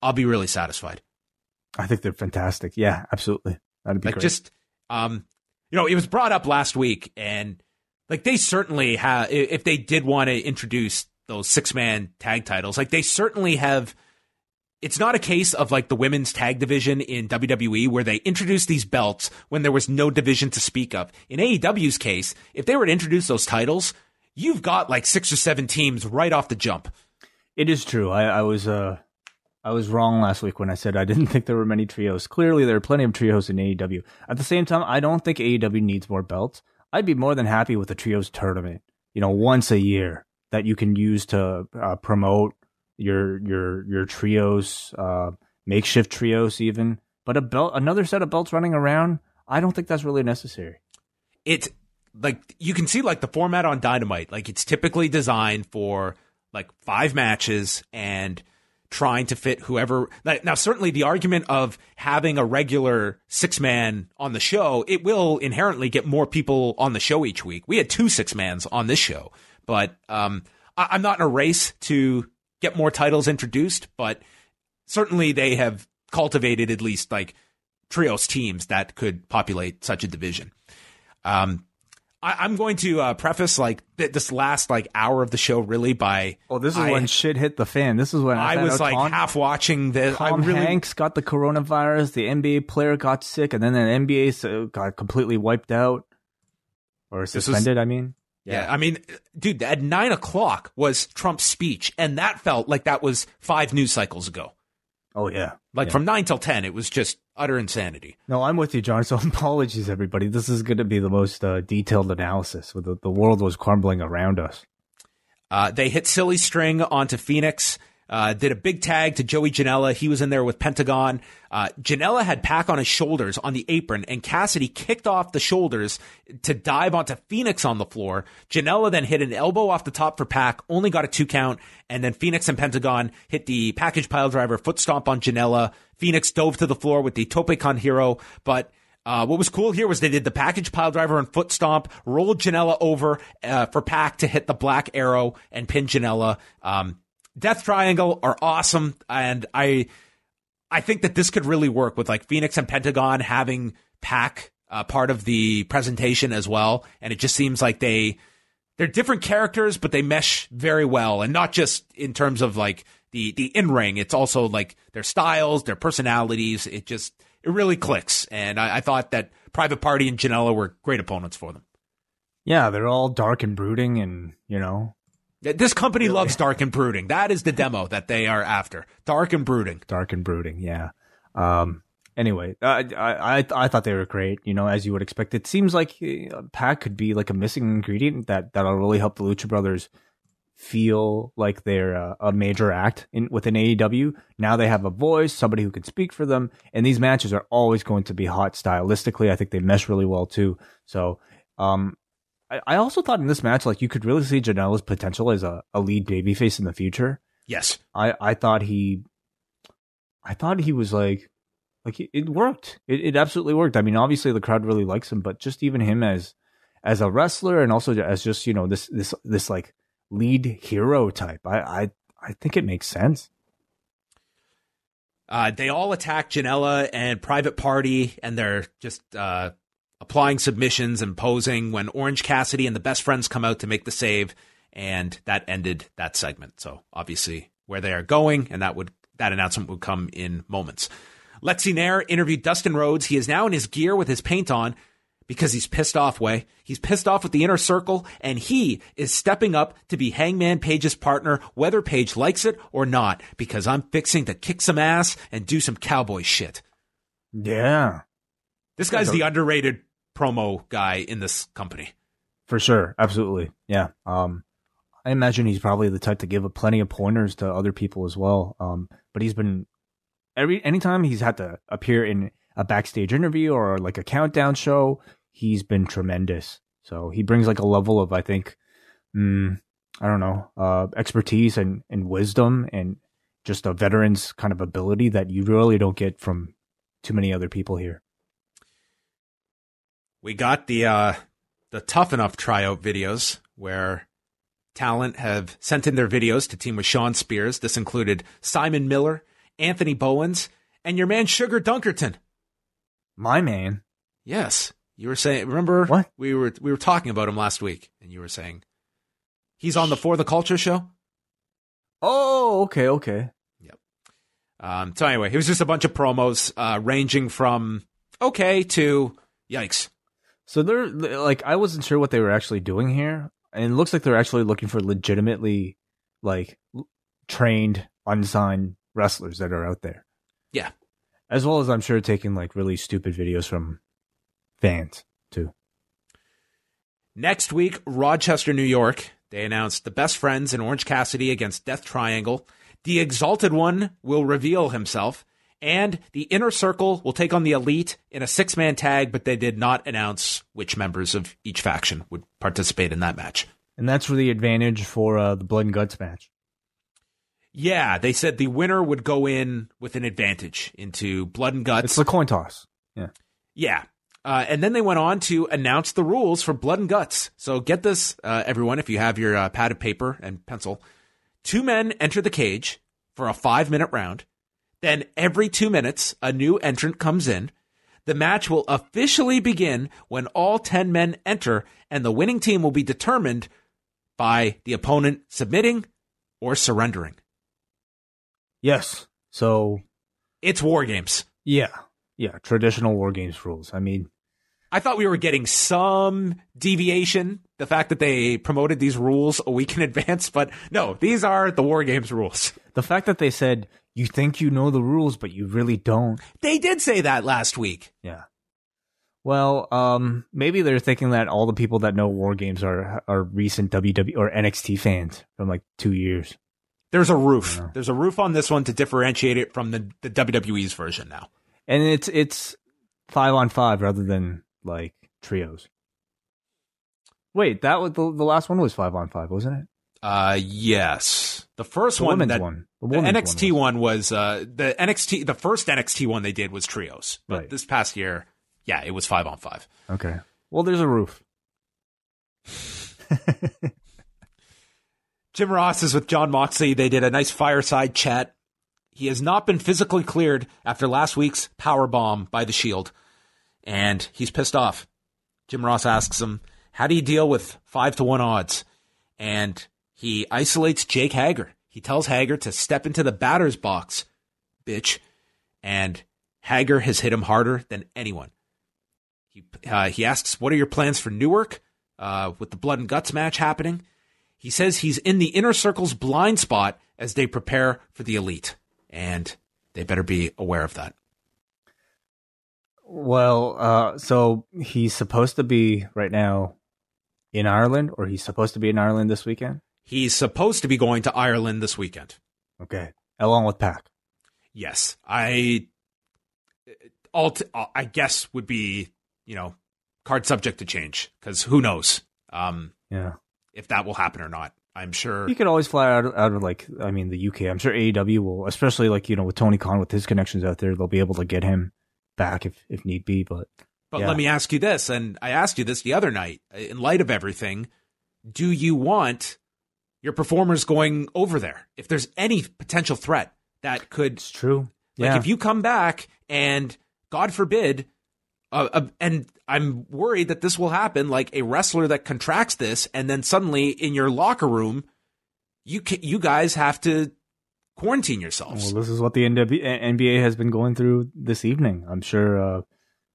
I'll be really satisfied. I think they're fantastic. Yeah, absolutely. That'd be Like great. just um you know, it was brought up last week and like they certainly have if they did want to introduce those six man tag titles, like they certainly have it's not a case of like the women's tag division in WWE where they introduced these belts when there was no division to speak of. In AEW's case, if they were to introduce those titles, you've got like six or seven teams right off the jump. It is true. I, I was uh I was wrong last week when I said I didn't think there were many trios. Clearly there are plenty of trios in AEW. At the same time, I don't think AEW needs more belts. I'd be more than happy with a trios tournament, you know, once a year that you can use to uh, promote your your your trios, uh, makeshift trios even. But a belt another set of belts running around, I don't think that's really necessary. it's like you can see like the format on Dynamite. Like it's typically designed for like five matches and trying to fit whoever. Now, certainly the argument of having a regular six man on the show, it will inherently get more people on the show each week. We had two six mans on this show, but um, I- I'm not in a race to get more titles introduced, but certainly they have cultivated at least like trios teams that could populate such a division. Um, I, I'm going to uh, preface like th- this last like hour of the show really by Oh, this is I- when shit hit the fan. This is when I found was like Tom- half watching this. I Tom really Hanks got the coronavirus. The NBA player got sick, and then the NBA s- got completely wiped out or was- suspended. I mean, Yeah. I mean, dude, at nine o'clock was Trump's speech, and that felt like that was five news cycles ago. Oh yeah. Like Yeah. from nine till ten, it was just utter insanity. No, I'm with you, John. So apologies, everybody. This is going to be the most uh, detailed analysis. The, the world was crumbling around us. Uh, they hit silly string onto Phoenix. Uh, did a big tag to Joey Janela. He was in there with Pentagon. Uh, Janela had Pac on his shoulders on the apron, and Cassidy kicked off the shoulders to dive onto Phoenix on the floor. Janela then hit an elbow off the top for Pac, only got a two count, and then Phoenix and Pentagon hit the package pile driver foot stomp on Janela. Phoenix dove to the floor with the Tope Con Hilo, but uh, what was cool here was they did the package pile driver and foot stomp, rolled Janela over uh, for Pac to hit the black arrow and pin Janela. Um, Death Triangle are awesome, and I I think that this could really work with like Phoenix and Pentagon having Pac uh, part of the presentation as well, and it just seems like they they're different characters, but they mesh very well, and not just in terms of like the the in ring. It's also like their styles, their personalities. It just it really clicks, and I, I thought that Private Party and Janela were great opponents for them. Yeah, they're all dark and brooding, and you know, This company loves dark and brooding. That is the demo that they are after. Dark and brooding. dark and brooding. Yeah. Um. Anyway, I I I, I thought they were great. You know, as you would expect. It seems like uh, Pac could be like a missing ingredient that that'll really help the Lucha Brothers feel like they're a, a major act in within AEW. Now they have a voice, somebody who can speak for them, and these matches are always going to be hot stylistically. I think they mesh really well too. So, um, I, I also thought in this match, like you could really see Janela's potential as a, a lead babyface in the future. Yes. I, I thought he, I thought he was like, like it, it worked. It, it absolutely worked. I mean, obviously the crowd really likes him, but just even him as, as a wrestler and also as just, you know, this, this, this like lead hero type, I, I, I think it makes sense. Uh, they all attack Janela and Private Party, and they're just uh, applying submissions and posing when Orange Cassidy and the best friends come out to make the save, and that ended that segment. So obviously where they are going, and that would that announcement would come in moments. Lexy Nair interviewed Dustin Rhodes. He is now in his gear with his paint on because he's pissed off way. He's pissed off with the inner circle and he is stepping up to be Hangman Page's partner, whether Page likes it or not, because I'm fixing to kick some ass and do some cowboy shit. Yeah. This guy's the underrated promo guy in this company. For sure. Absolutely. Yeah. Um, I imagine he's probably the type to give a plenty of pointers to other people as well. Um, but he's been every anytime he's had to appear in a backstage interview or like a countdown show, he's been tremendous. So he brings like a level of I think, mm, I don't know, uh, expertise and and wisdom and just a veteran's kind of ability that you really don't get from too many other people here. We got the uh, the tough enough tryout videos where talent have sent in their videos to team with Shawn Spears. This included Simon Miller, Anthony Bowens, and your man Sugar Dunkerton. My man. Yes, you were saying. Remember What? we were we were talking about him last week, and you were saying he's on the For the Culture show. Oh, okay, okay. Um, so anyway, it was just a bunch of promos uh, ranging from okay to yikes. So they're like, I wasn't sure what they were actually doing here, and it looks like they're actually looking for legitimately like trained, unsigned wrestlers that are out there. Yeah. as well as I'm sure taking like really stupid videos from fans too. Next week, Rochester, New York. They announced the best friends in Orange Cassidy against Death Triangle. The Exalted One will reveal himself, and the Inner Circle will take on the Elite in a six man tag, but they did not announce which members of each faction would participate in that match. And that's for the advantage for uh, the blood and guts match. Yeah, they said the winner would go in with an advantage into Blood and Guts. It's the coin toss. Yeah. Yeah. Uh, and then they went on to announce the rules for Blood and Guts. So get this, uh, everyone, if you have your uh, pad of paper and pencil. Two men enter the cage for a five minute round. Then every two minutes, a new entrant comes in. The match will officially begin when all 10 men enter, and the winning team will be determined by the opponent submitting or surrendering. Yes. So It's War Games. yeah, yeah, traditional war games rules. I mean, I thought we were getting some deviation, the fact that they promoted these rules a week in advance, but no, these are the War Games rules. the fact that they said you think you know the rules, but you really don't. They did say that last week. Yeah. Well, um, maybe they're thinking that all the people that know war games are are recent WWE or NXT fans from like two years. There's a roof. There's a roof on this one to differentiate it from the, the WWE's version now. and it's it's five on five rather than like trios. Wait, that was the, the last one was five on five, wasn't it? Uh, yes. The first The one that one. The the NXT one one was, uh, the NXT, the first NXT one they did was trios. But Right. this past year, yeah, it was five on five. Okay. Well, there's a roof. Jim Ross is with Jon Moxley. They did a nice fireside chat. He has not been physically cleared after last week's power bomb by the Shield, and he's pissed off. Jim Ross asks him, "How do you deal with five to one odds?" And he isolates Jake Hager. He tells Hager to step into the batter's box, bitch, and Hager has hit him harder than anyone. He uh, he asks, "What are your plans for Newark?" Uh, with the blood and guts match happening. He says he's in the inner circle's blind spot as they prepare for the elite, and they better be aware of that. Well, uh, so he's supposed to be right now in Ireland, or he's supposed to be in Ireland this weekend. He's supposed to be going to Ireland this weekend. Okay. Along with Pac. Yes, I. All I guess would be you know card subject to change because who knows um, Yeah. if that will happen or not. I'm sure. You could always fly out of, out of like I mean the UK. I'm sure AEW will, especially like you know with Tony Khan with his connections out there, they'll be able to get him back if if need be. But But Yeah. let me ask you this, and I asked you this the other night. In light of everything, do you want your performers going over there? If there's any potential threat that could, it's true. like, yeah. if you come back and God forbid, uh, uh, and I'm worried that this will happen, like a wrestler that contracts this, and then suddenly in your locker room, you ca you guys have to quarantine yourselves. Well, this is what the NW NBA has been going through this evening. I'm sure uh,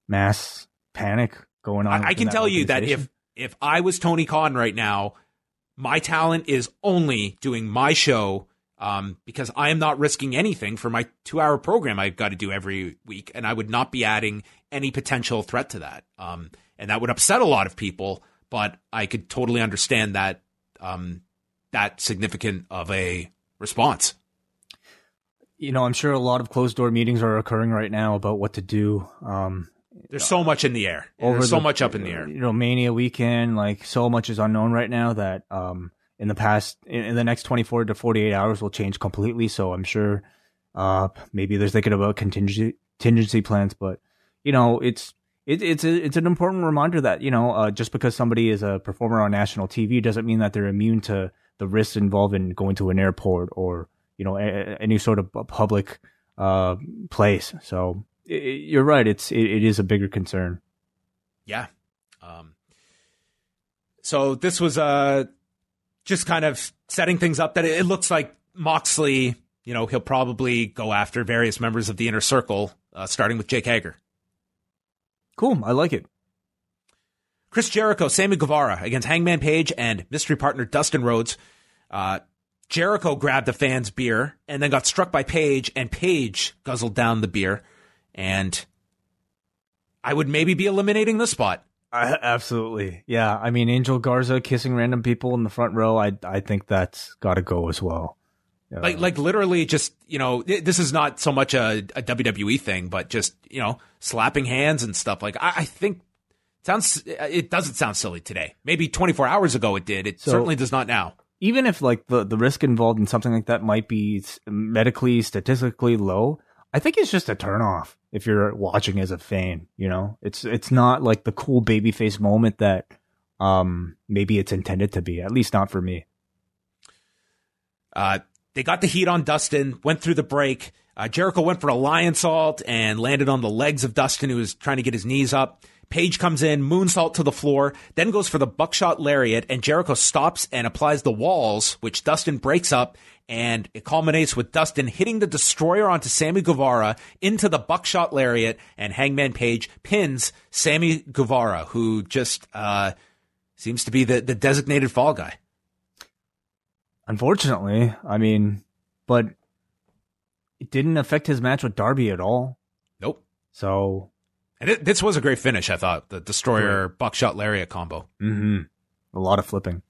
mass panic going on. I, I can tell you that if if I was Tony Khan right now, my talent is only doing my show um, because I am not risking anything for my two hour program I've got to do every week, and I would not be adding any potential threat to that. Um, and that would upset a lot of people, but I could totally understand that um, that significant of a response. you know, I'm sure a lot of closed door meetings are occurring right now about what to do. Um, There's so much in the air. over There's so the- much up in the air. You know, Mania weekend, like so much is unknown right now that um, in the past, in, in the next 24 to 48 hours will change completely. So I'm sure uh, maybe they're thinking about contingency contingency plans, but you know, it's it, it's a, it's an important reminder that you know uh, just because somebody is a performer on national TV doesn't mean that they're immune to the risks involved in going to an airport or you know a, any sort of public uh, place. So i i- you're right; it's it, it is a bigger concern. Yeah. Um, so this was uh, just kind of setting things up that it, it looks like Moxley, you know, he'll probably go after various members of the inner circle, uh, starting with Jake Hager. Cool, I like it. Chris Jericho, Sammy Guevara against Hangman Page and mystery partner Dustin Rhodes. Uh, Jericho grabbed the fan's beer and then got struck by Page, and Page guzzled down the beer. And I would maybe be eliminating the spot. I, absolutely, yeah. I mean, Angel Garza kissing random people in the front row. I I think that's got to go as well. Uh, like like literally just you know th- this is not so much a, a WWE thing, but just you know slapping hands and stuff. Like I, I think sounds it doesn't sound silly today. Maybe 24 hours ago it did. It So- certainly does not now. even if like the the risk involved in something like that might be medically statistically low, I think it's just a turnoff if you're watching as a fan. You know, it's it's not like the cool babyface moment that um maybe it's intended to be. At least not for me. Uh, they got the heat on Dustin, went through the break. Uh, Jericho went for a Lionsault and landed on the legs of Dustin, who was trying to get his knees up. Page comes in, moonsault to the floor, then goes for the buckshot lariat, and Jericho stops and applies the walls, which Dustin breaks up, and it culminates with Dustin hitting the destroyer onto Sammy Guevara into the buckshot lariat, and Hangman Page pins Sammy Guevara, who just uh, seems to be the, the designated fall guy. Unfortunately, I mean, but it didn't affect his match with Darby at all. Nope. So And it, this was a great finish, I thought. The destroyer buckshot lariat combo. hmm A lot of flipping.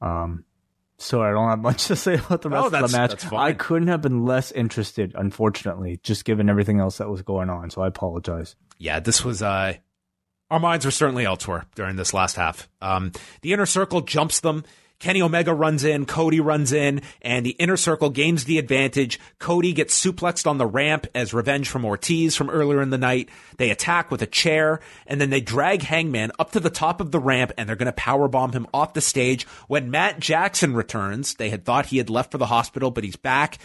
Um, so I don't have much to say about the Oh, rest of the match. I couldn't have been less interested, unfortunately, just given everything else that was going on. So I apologize. Yeah, this was uh our minds were certainly elsewhere during this last half. Um the inner circle jumps them. Kenny Omega runs in, Cody runs in, and the inner circle gains the advantage. Cody gets suplexed on the ramp as revenge from Ortiz from earlier in the night. They attack with a chair, and then they drag Hangman up to the top of the ramp, and they're going to powerbomb him off the stage. When Matt Jackson returns, they had thought he had left for the hospital, but he's back.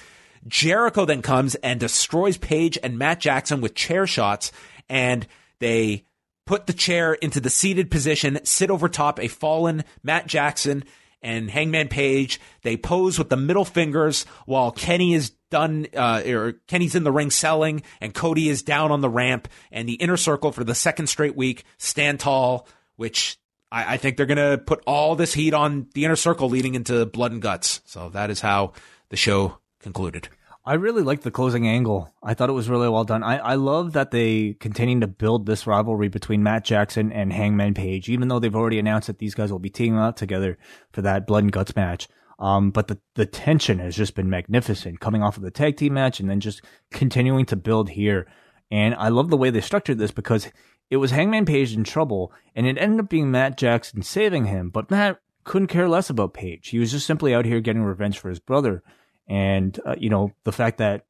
Jericho then comes and destroys Page and Matt Jackson with chair shots, and they put the chair into the seated position, sit over top a fallen Matt Jackson and Hangman Page. They pose with the middle fingers while Kenny is done, uh, or Kenny's in the ring selling, and Cody is down on the ramp. And the inner circle for the second straight week stand tall, which I, I think they're going to put all this heat on the inner circle leading into blood and guts. So that is how the show concluded. I really liked the closing angle. I thought it was really well done. I, I love that they continuing to build this rivalry between Matt Jackson and Hangman Page, even though they've already announced that these guys will be teaming up together for that blood and guts match. Um, but the, the tension has just been magnificent coming off of the tag team match and then just continuing to build here. And I love the way they structured this because it was Hangman Page in trouble and it ended up being Matt Jackson saving him. But Matt couldn't care less about Page. He was just simply out here getting revenge for his brother. And, uh, you know, the fact that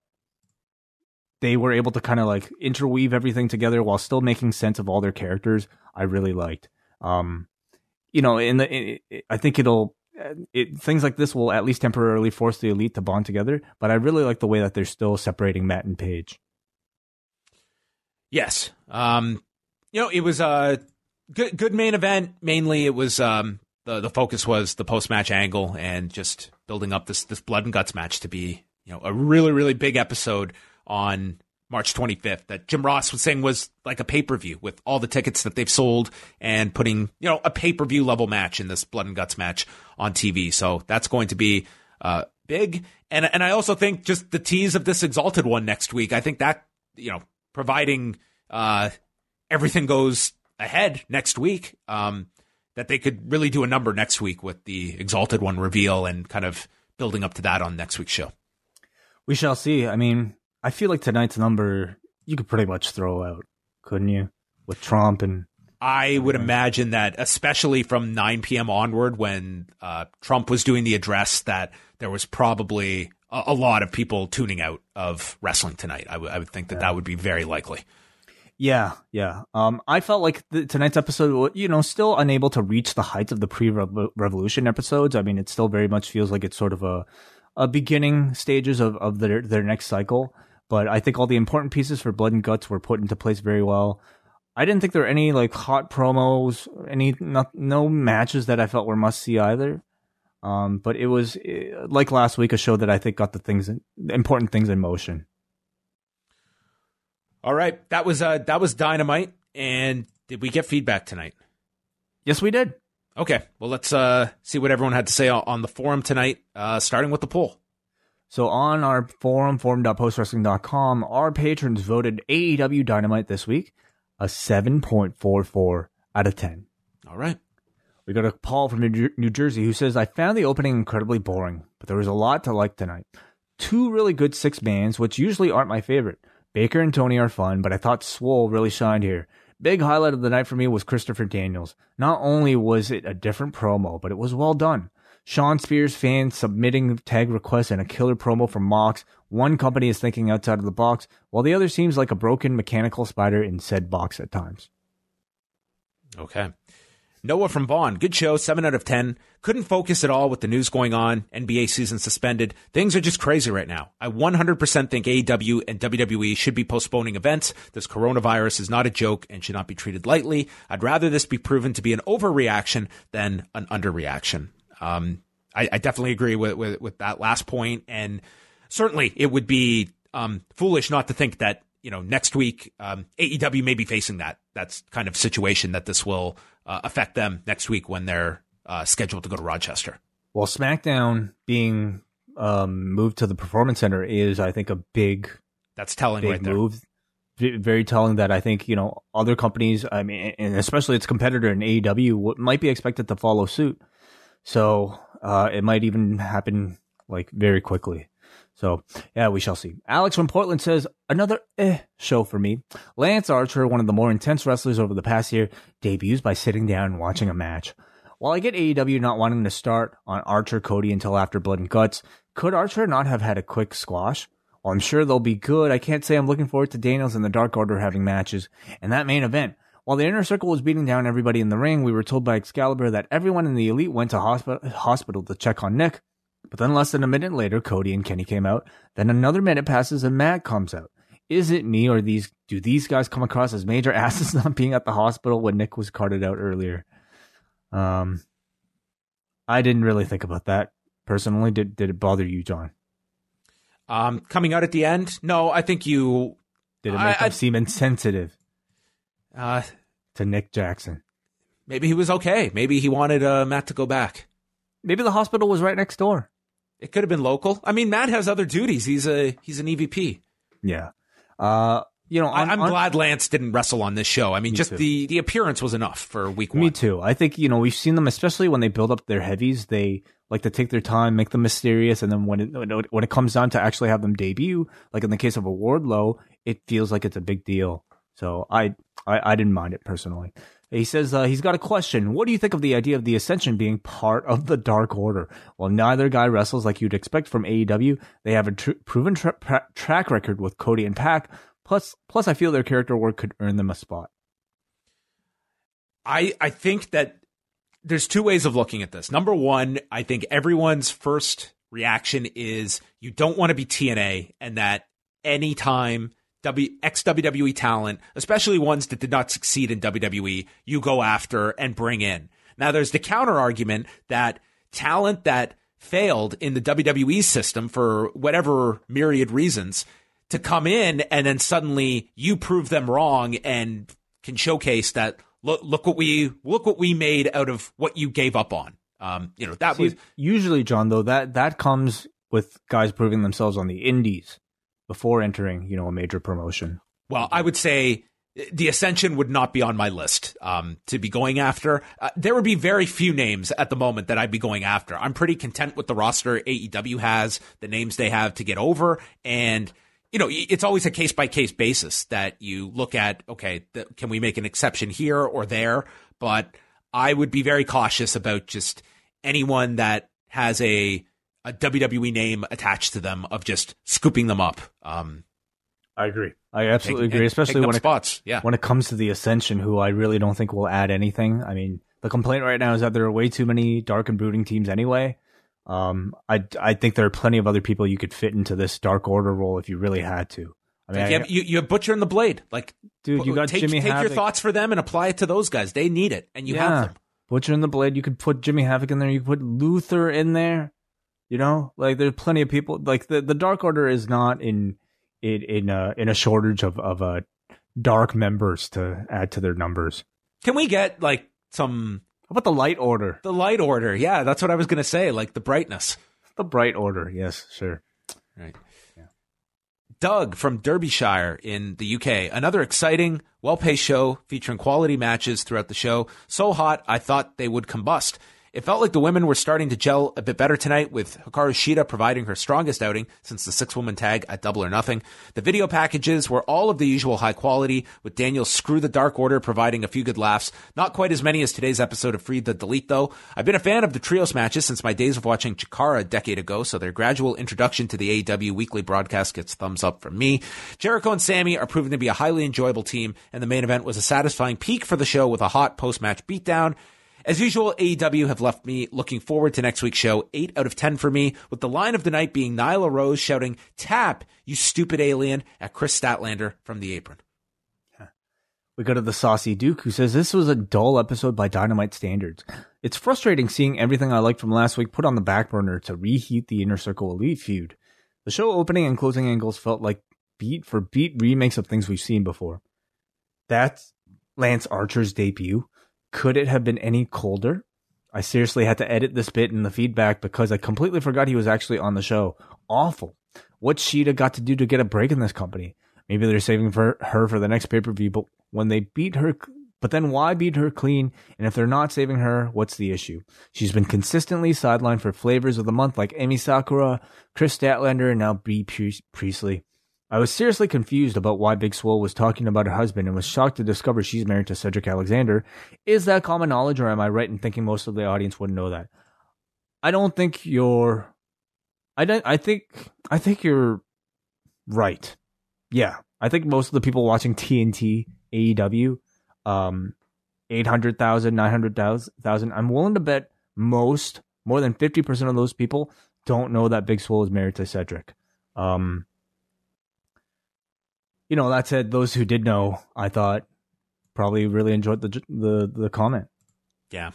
they were able to kind of like interweave everything together while still making sense of all their characters, I really liked. Um, you know, in the, I think it'll, it, things like this will at least temporarily force the elite to bond together. But I really like the way that they're still separating Matt and Page Yes. Um, you know, it was a good, good main event. Mainly, it was um, the the focus was the post match angle and just building up this this blood and guts match to be you know a really really big episode on March 25th that Jim Ross was saying was like a pay per view with all the tickets that they've sold and putting, you know, a pay per view level match in this blood and guts match on TV. So that's going to be uh, big. And and I also think just the tease of this exalted one next week. I think that you know, providing uh, everything goes ahead next week, um, that they could really do a number next week with the exalted one reveal and kind of building up to that on next week's show. We shall see. I mean, I feel like tonight's number you could pretty much throw out, couldn't you? With Trump and I would imagine that, especially from 9 p.m. onward, when uh, Trump was doing the address, that there was probably a, a lot of people tuning out of wrestling tonight. I, w- I would think that yeah. that would be very likely. Yeah, yeah. Um, I felt like the, tonight's episode, you know, still unable to reach the heights of the pre-revolution episodes. I mean, it still very much feels like it's sort of a, a beginning stages of, of their their next cycle. But I think all the important pieces for Blood and Guts were put into place very well. I didn't think there were any like hot promos, any not, no matches that I felt were must see either. Um, but it was eh, like last week, a show that I think got the things, important things in motion. All right, that was uh, that was dynamite. And did we get feedback tonight? Yes, we did. Okay, well let's uh, see what everyone had to say on the forum tonight. Uh, starting with the poll. So on our forum, forum.postwrestling.com, our patrons voted AEW Dynamite this week a 7.44 out of 10. All right. We got a Paul from New Jersey who says, I found the opening incredibly boring, but there was a lot to like tonight. Two really good six bands, which usually aren't my favorite. Baker and Tony are fun, but I thought Swole really shined here. Big highlight of the night for me was Christopher Daniels. Not only was it a different promo, but it was well done. Shawn Spears fans submitting tag requests and a killer promo from Mox. One company is thinking outside of the box, while the other seems like a broken mechanical spider in said box at times. Okay. Noah from Vaughn, good show, 7 out of 10. Couldn't focus at all with the news going on, NBA season suspended. Things are just crazy right now. I 100% think AEW and WWE should be postponing events. This coronavirus is not a joke and should not be treated lightly. I'd rather this be proven to be an overreaction than an underreaction. Um, I, I, definitely agree with, with, with that last point, and certainly it would be um, foolish not to think that you know next week um, AEW may be facing that that's kind of situation that this will uh, affect them next week when they're uh, scheduled to go to Rochester. Well, SmackDown being um, moved to the Performance Center is, I think, a big that's telling big right move. Very telling that I think you know other companies, I mean, and especially its competitor in AEW, might be expected to follow suit. So uh, it might even happen like very quickly. So yeah, we shall see. Alex from Portland says another eh show for me. Lance Archer, one of the more intense wrestlers over the past year, debuts by sitting down and watching a match. While I get AEW not wanting to start on Archer Cody until after Blood and Guts, could Archer not have had a quick squash? Well, I'm sure they'll be good. I can't say I'm looking forward to Daniels and the Dark Order having matches. And that main event, while the inner circle was beating down everybody in the ring, we were told by Excalibur that everyone in the elite went to hospi- hospital to check on Nick. But then less than a minute later, Cody and Kenny came out. Then another minute passes and Matt comes out. Is it me or these do these guys come across as major asses not being at the hospital when Nick was carted out earlier? Um I didn't really think about that personally. Did did it bother you, John? Um coming out at the end? No, I think you did it make I, him seem insensitive? Uh, to Nick Jackson. Maybe he was okay. Maybe he wanted uh, Matt to go back. Maybe the hospital was right next door. It could have been local. I mean, Matt has other duties. He's a he's an EVP. Yeah. Uh, you know, on, I, am glad Lance didn't wrestle on this show. I mean, just too. the the appearance was enough for week one. Me too. I think you know we've seen them, especially when they build up their heavies. They like to take their time, make them mysterious, and then when it when it comes down to actually have them debut, like in the case of a Wardlow, it feels like it's a big deal. So I I, I didn't mind it personally. He says uh, he's got a question. What do you think of the idea of the Ascension being part of the Dark Order? Well, neither guy wrestles like you'd expect from AEW. They have a tr- proven tra- tra- track record with Cody and Pac. Plus, plus, I feel their character work could earn them a spot. I I think that there's two ways of looking at this. Number one, I think everyone's first reaction is you don't want to be TNA, and that anytime W ex WWE talent, especially ones that did not succeed in WWE, you go after and bring in. Now there's the counter argument that talent that failed in the WWE system for whatever myriad reasons to come in and then suddenly you prove them wrong and can showcase that look look what we look what we made out of what you gave up on. Um, you know that See, was usually John though that that comes with guys proving themselves on the indies before entering, you know, a major promotion. Well, I would say the Ascension would not be on my list um, to be going after. Uh, there would be very few names at the moment that I'd be going after. I'm pretty content with the roster AEW has, the names they have to get over, and you know, it's always a case by case basis that you look at. Okay, th- can we make an exception here or there? But I would be very cautious about just anyone that has a a WWE name attached to them of just scooping them up. Um, I agree. I absolutely taking- agree, taking especially up when it, spots. Yeah, when it comes to the Ascension, who I really don't think will add anything. I mean, the complaint right now is that there are way too many dark and brooding teams anyway. Um, I I think there are plenty of other people you could fit into this Dark Order role if you really had to. I mean, Like, you, have, you, you have Butcher and the Blade. Like, dude, you got take, Jimmy take Havoc. your thoughts for them and apply it to those guys. They need it, and you yeah. have them. Butcher and the Blade. You could put Jimmy Havoc in there. You could put Luther in there. You know, like there's plenty of people. Like the, the Dark Order is not in in in a, in a shortage of of uh, dark members to add to their numbers. Can we get like some How about the Light Order? the light order? Yeah, that's what I was gonna say. Like the brightness. The Bright Order. Yes, sure. Right. Doug from Derbyshire in the UK. Another exciting, well paced show featuring quality matches throughout the show. So hot, I thought they would combust. It felt like the women were starting to gel a bit better tonight, with Hikaru Shida providing her strongest outing since the six woman tag at Double or Nothing. The video packages were all of the usual high quality, with Daniel Screw the Dark Order providing a few good laughs. Not quite as many as today's episode of Free the Delete, though. I've been a fan of the trios matches since my days of watching Chikara a decade ago, so their gradual introduction to the AEW weekly broadcast gets thumbs up from me. Jericho and Sammy are proving to be a highly enjoyable team, and the main event was a satisfying peak for the show with a hot post match beatdown. As usual, AEW have left me looking forward to next week's show. 8 out of 10 for me, with the line of the night being Nyla Rose shouting, Tap, you stupid alien, at Kris Statlander from the apron. We go to the Saucy Duke, who says this was a dull episode by Dynamite standards. It's frustrating seeing everything I liked from last week put on the back burner to reheat the Inner Circle Elite feud. The show opening and closing angles felt like beat for beat remakes of things we've seen before. That's Lance Archer's debut. Could it have been any colder? I seriously had to edit this bit in the feedback because I completely forgot he was actually on the show. Awful. What Shida got to do to get a break in this company? Maybe they're saving for her for the next pay per view, but when they beat her, but then why beat her clean? And if they're not saving her, what's the issue? She's been consistently sidelined for flavors of the month like Emi Sakura, Kris Statlander, and now Bea Priest- Priestley. I was seriously confused about why Big Swole was talking about her husband and was shocked to discover she's married to Cedric Alexander. Is that common knowledge, or am I right in thinking most of the audience wouldn't know that? I don't think you're. I don't. I think. I think you're right. Yeah, I think most of the people watching TNT AEW, um, 800,000, 900,000, I'm willing to bet most, more than 50% of those people don't know that Big Swole is married to Cedric. Um, you know, that said, those who did know, I thought probably really enjoyed the the the comment. Yeah.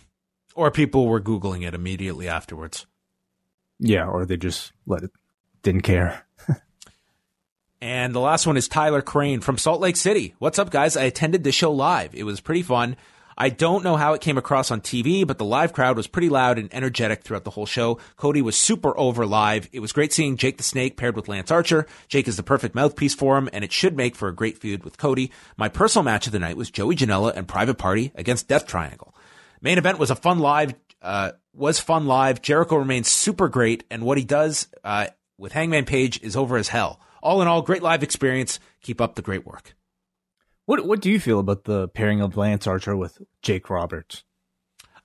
Or people were Googling it immediately afterwards. Yeah, or they just let it, didn't care. And the last one is Tyler Crane from Salt Lake City. What's up, guys? I attended the show live. It was pretty fun. I don't know how it came across on TV, but the live crowd was pretty loud and energetic throughout the whole show. Cody was super over live. It was great seeing Jake the Snake paired with Lance Archer. Jake is the perfect mouthpiece for him, and it should make for a great feud with Cody. My personal match of the night was Joey Janela and Private Party against Death Triangle. Main event was a fun live uh, was fun live. Jericho remains super great, and what he does uh, with Hangman Page is over as hell. All in all, great live experience. Keep up the great work. What What do you feel about the pairing of Lance Archer with Jake Roberts?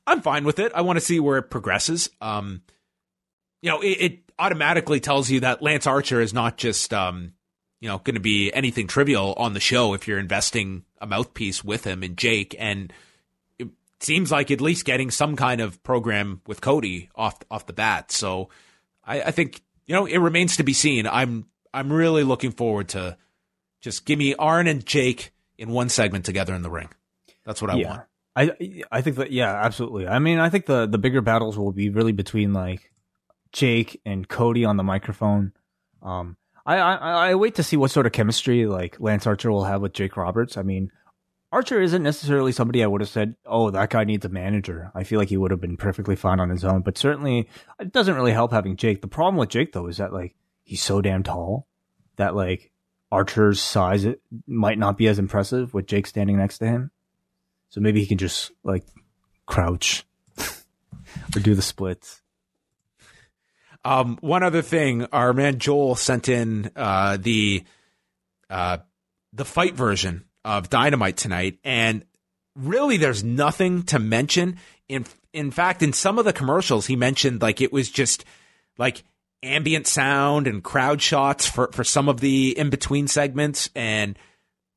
I'm fine with it. I want to see where it progresses. Um, you know, it, it, automatically tells you that Lance Archer is not just, um, you know, going to be anything trivial on the show if you're investing a mouthpiece with him and Jake. And it seems like at least getting some kind of program with Cody off off the bat. So I, I think you know it remains to be seen. I'm I'm really looking forward to just give me Arn and Jake in one segment together in the ring. That's what I yeah. want. I I think that yeah, absolutely. I mean, I think the the bigger battles will be really between like Jake and Cody on the microphone. Um, I, I I wait to see what sort of chemistry like Lance Archer will have with Jake Roberts. I mean, Archer isn't necessarily somebody I would have said, "Oh, that guy needs a manager." I feel like he would have been perfectly fine on his own, but certainly it doesn't really help having Jake. The problem with Jake though is that like he's so damn tall that like Archer's size might not be as impressive with Jake standing next to him. So maybe he can just like crouch or do the splits. Um, one other thing, our man Joel sent in uh, the uh, the FITE version of Dynamite tonight, and really, there's nothing to mention. In in fact, in some of the commercials, he mentioned like it was just like ambient sound and crowd shots for for some of the in between segments, and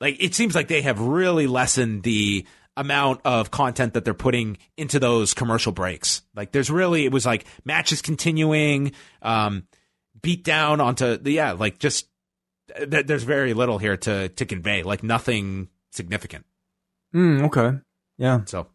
like it seems like they have really lessened the amount of content that they're putting into those commercial breaks. Like there's really it was like matches continuing, um, beat down onto the yeah, like just th- there's very little here to to convey, like nothing significant. Mm, okay. Yeah. So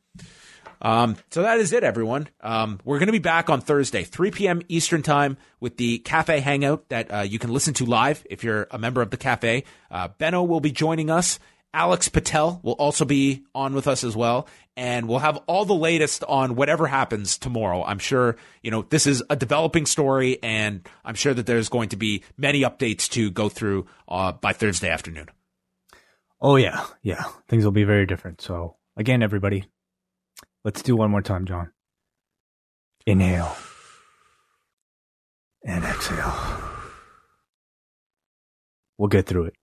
um, so that is it, everyone. Um, we're going to be back on Thursday, 3 p.m. Eastern Time, with the Cafe Hangout that uh, you can listen to live if you're a member of the Cafe. Uh, Benno will be joining us. Alex Patel will also be on with us as well. And we'll have all the latest on whatever happens tomorrow. I'm sure, you know, this is a developing story, and I'm sure that there's going to be many updates to go through uh, by Thursday afternoon. Oh, yeah. Yeah. Things will be very different. So, again, everybody, let's do one more time, John. Inhale and exhale. We'll get through it.